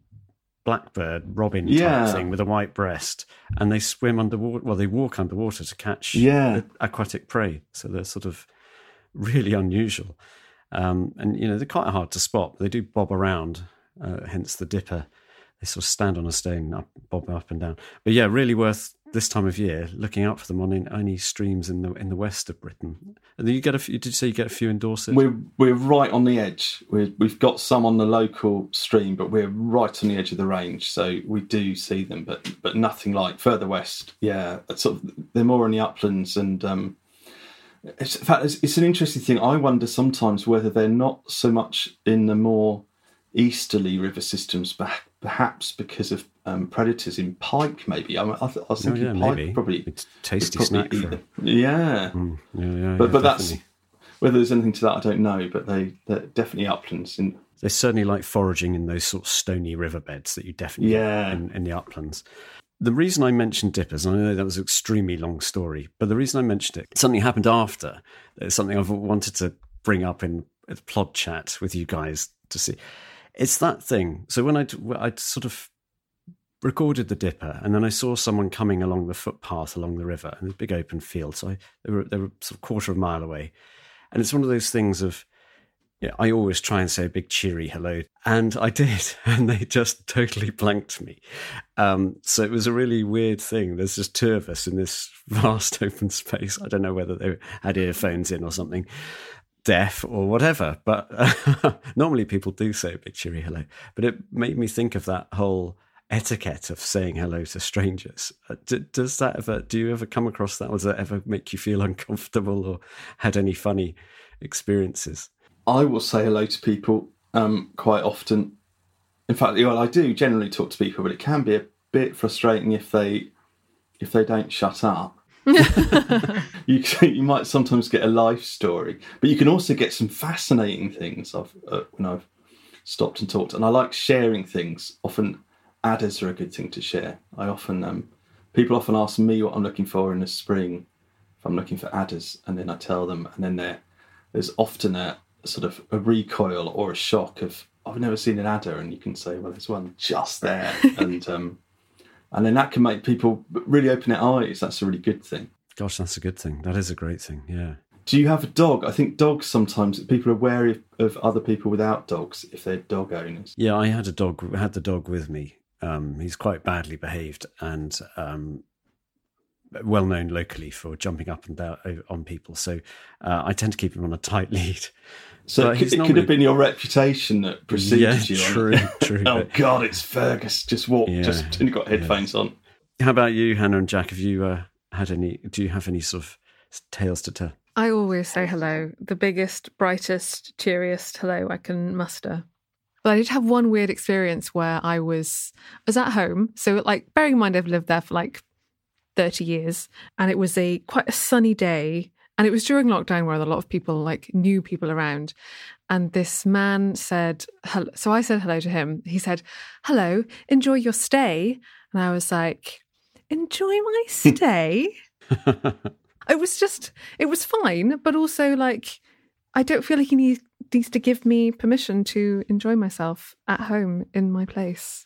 blackbird robin Yeah. type thing with a white breast, and they swim underwater. Well, they walk underwater to catch Yeah. aquatic prey. So they're sort of really unusual, um, and you know they're quite hard to spot. They do bob around, uh, hence the dipper. They sort of stand on a stone, up, bob up and down. But yeah, really worth this time of year looking out for them on in, any streams in the in the west of Britain. And you get a few. Did you say you get a few in? We're we're right on the edge. We're, we've got some on the local stream, but we're right on the edge of the range, so we do see them, but but nothing like further west. Yeah, sort of they're more in the uplands, and um, it's, in fact, it's, it's an interesting thing. I wonder sometimes whether they're not so much in the more easterly river systems, perhaps because of um, predators in pike. Maybe I, mean, I, th- I was Oh, thinking yeah, pike maybe. probably It's tasty probably snack for- Yeah. Mm, yeah, yeah, but yeah, but that's whether there's anything to that I don't know. But they they're definitely uplands. In, They certainly like foraging in those sort of stony riverbeds that you definitely Yeah. in, in the uplands. The reason I mentioned dippers, and I know that was an extremely long story, but the reason I mentioned it, something happened after. It's something I've wanted to bring up in a plod chat with you guys to see. It's that thing. So when I I sort of recorded the dipper, and then I saw someone coming along the footpath along the river, and a big open field. So I, they were they were sort of quarter of a mile away, and it's one of those things of yeah, I always try and say a big cheery hello, and I did, [LAUGHS] and they just totally blanked me. Um, so it was a really weird thing. There's just two of us in this [LAUGHS] vast open space. I don't know whether they had earphones in or something, deaf or whatever. But [LAUGHS] normally people do say a big cheery hello. But it made me think of that whole etiquette of saying hello to strangers. Uh, d- does that ever? Do you ever come across that? Does that ever make you feel [LAUGHS] uncomfortable or had any funny experiences? I will say hello to people um, quite often. In fact, well, I do generally talk to people, but it can be a bit frustrating if they if they don't shut up. [LAUGHS] [LAUGHS] you you might sometimes get a life story, but you can also get some fascinating things. I've uh, when I've stopped and talked, and I like sharing things. Often, adders are a good thing to share. I often um, people often ask me what I'm looking for in the spring. If I'm looking for adders, and then I tell them, and then there there's often a sort of a recoil or a shock of I've never seen an adder, and you can say, well, there's one just there, [LAUGHS] and um, and then that can make people really open their eyes. That's a really good thing. Gosh, that's a good thing. That is a great thing. Yeah. Do you have a dog? I think dogs sometimes people are wary of, of other people without dogs if they're dog owners. Yeah, I had a dog. Had the dog with me. Um, he's quite badly behaved and um, well known locally for jumping up and down on people. So uh, I tend to keep him on a tight [LAUGHS] lead. So it, could, it could have been your reputation that preceded Yeah, you. on true, it. [LAUGHS] true, oh but- God, it's Fergus. Just walk. Yeah, Just and you got headphones on. How about you, Hannah and Jack? Have you uh, had any? Do you have any sort of tales to tell? I always say hello, the biggest, brightest, cheeriest hello I can muster. But I did have one weird experience where I was I was at home. So like bearing in mind I've lived there for like 30 years and it was a quite a sunny day and it was during lockdown where a lot of people like knew people around and this man said hello. so I said hello to him. He said, "Hello, enjoy your stay." And I was like, "Enjoy my [LAUGHS] stay?" it was just it was fine but also like i don't feel like he needs, needs to give me permission to enjoy myself at home in my place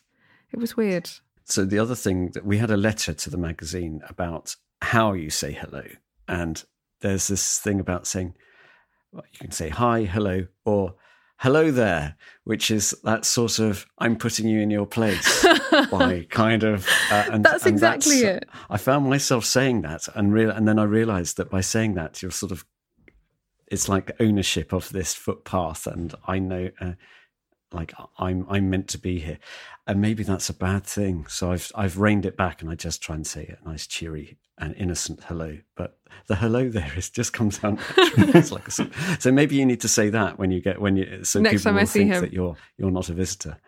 it was weird So the other thing that we had a letter to the magazine about how you say hello, and there's this thing about saying well, you can say hi, hello, or hello there, which is that sort of I'm putting you in your place [LAUGHS] by kind of. Uh, and, That's and exactly it. I found myself saying that, and real, and then I realised that by saying that, you're sort of. It's like ownership of this footpath, and I know. Uh, like I'm I'm meant to be here, and maybe that's a bad thing. So I've I've reined it back, and I just try and say a nice, cheery, and innocent hello. But the hello there is just comes out [LAUGHS] it's like a, so maybe you need to say that when you get when you so Next people time I will see think him. that you're you're not a visitor.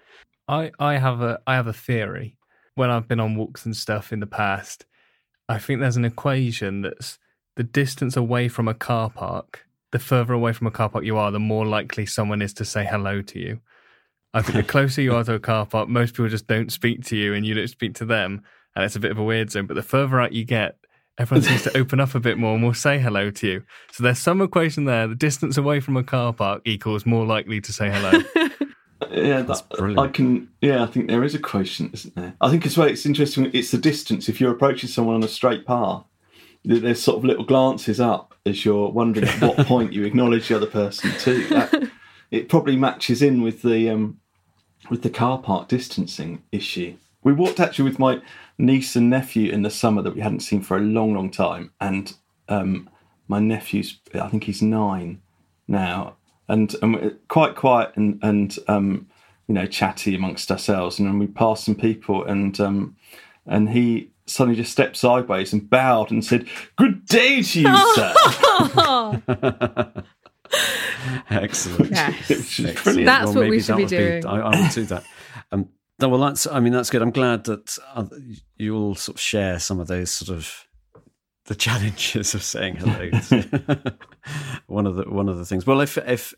I, I have a I have a theory. When I've been on walks and stuff in the past, I think there's an equation that's the distance away from a car park, the further away from a car park you are, the more likely someone is to say hello to you. I think the closer you are to a car park, most people just don't speak to you and you don't speak to them. And it's a bit of a weird zone. But the further out you get, everyone seems to [LAUGHS] open up a bit more and will say hello to you. So there's some equation there. The distance away from a car park equals more likely to say hello. [LAUGHS] Yeah, that's brilliant. I can. Yeah, I think there is a quotient, isn't there? I think as well. It's interesting. It's the distance. If you're approaching someone on a straight path, there's sort of little glances up as you're wondering at what [LAUGHS] point you acknowledge the other person too. That, [LAUGHS] it probably matches in with the um, with the car park distancing issue. We walked actually with my niece and nephew in the summer that we hadn't seen for a long, long time, and um, my nephew's I think he's nine now, and, and quite quiet and and um, you know chatty amongst ourselves. And then we passed some people, and um, and he suddenly just stepped sideways and bowed and said, "Good day to you, [LAUGHS] sir." [LAUGHS] Excellent. Yes. Excellent. That's Well, what we should that be would doing. I, I will do that. Um, no, well, that's. I mean, that's good. I'm glad that uh, you all sort of share some of those sort of the challenges of saying hello. to- [LAUGHS] one of the one of the things. Well, if if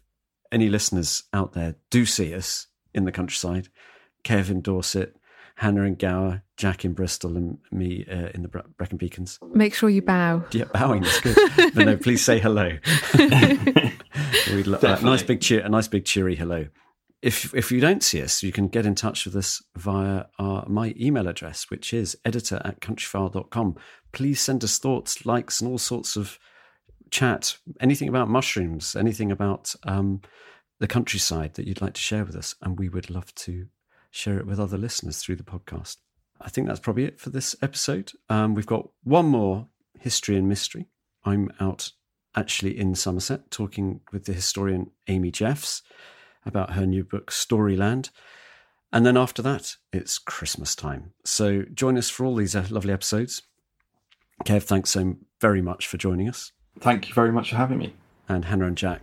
any listeners out there do see us in the countryside, Kevin Dorset, Hannah in Gower, Jack in Bristol, and me uh, in the Bre- Brecon Beacons. Make sure you bow. Yeah, bowing is good. but no, please say hello. [LAUGHS] [LAUGHS] We'd lo- a nice big cheer, a nice big cheery hello. If if you don't see us, you can get in touch with us via our, my email address, which is editor at countryfile.com. Please send us thoughts, likes, and all sorts of chat. Anything about mushrooms, anything about um, the countryside that you'd like to share with us, and we would love to share it with other listeners through the podcast. I think that's probably it for this episode. Um, we've got one more history and mystery. I'm out actually in Somerset talking with the historian Amy Jeffs about her new book, Storyland. And then after that, it's Christmas time. So join us for all these uh, lovely episodes. Kev, thanks so very much for joining us. Thank you very much for having me. And Hannah and Jack,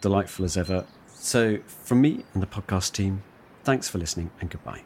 delightful as ever. So from me and the podcast team, thanks for listening and goodbye.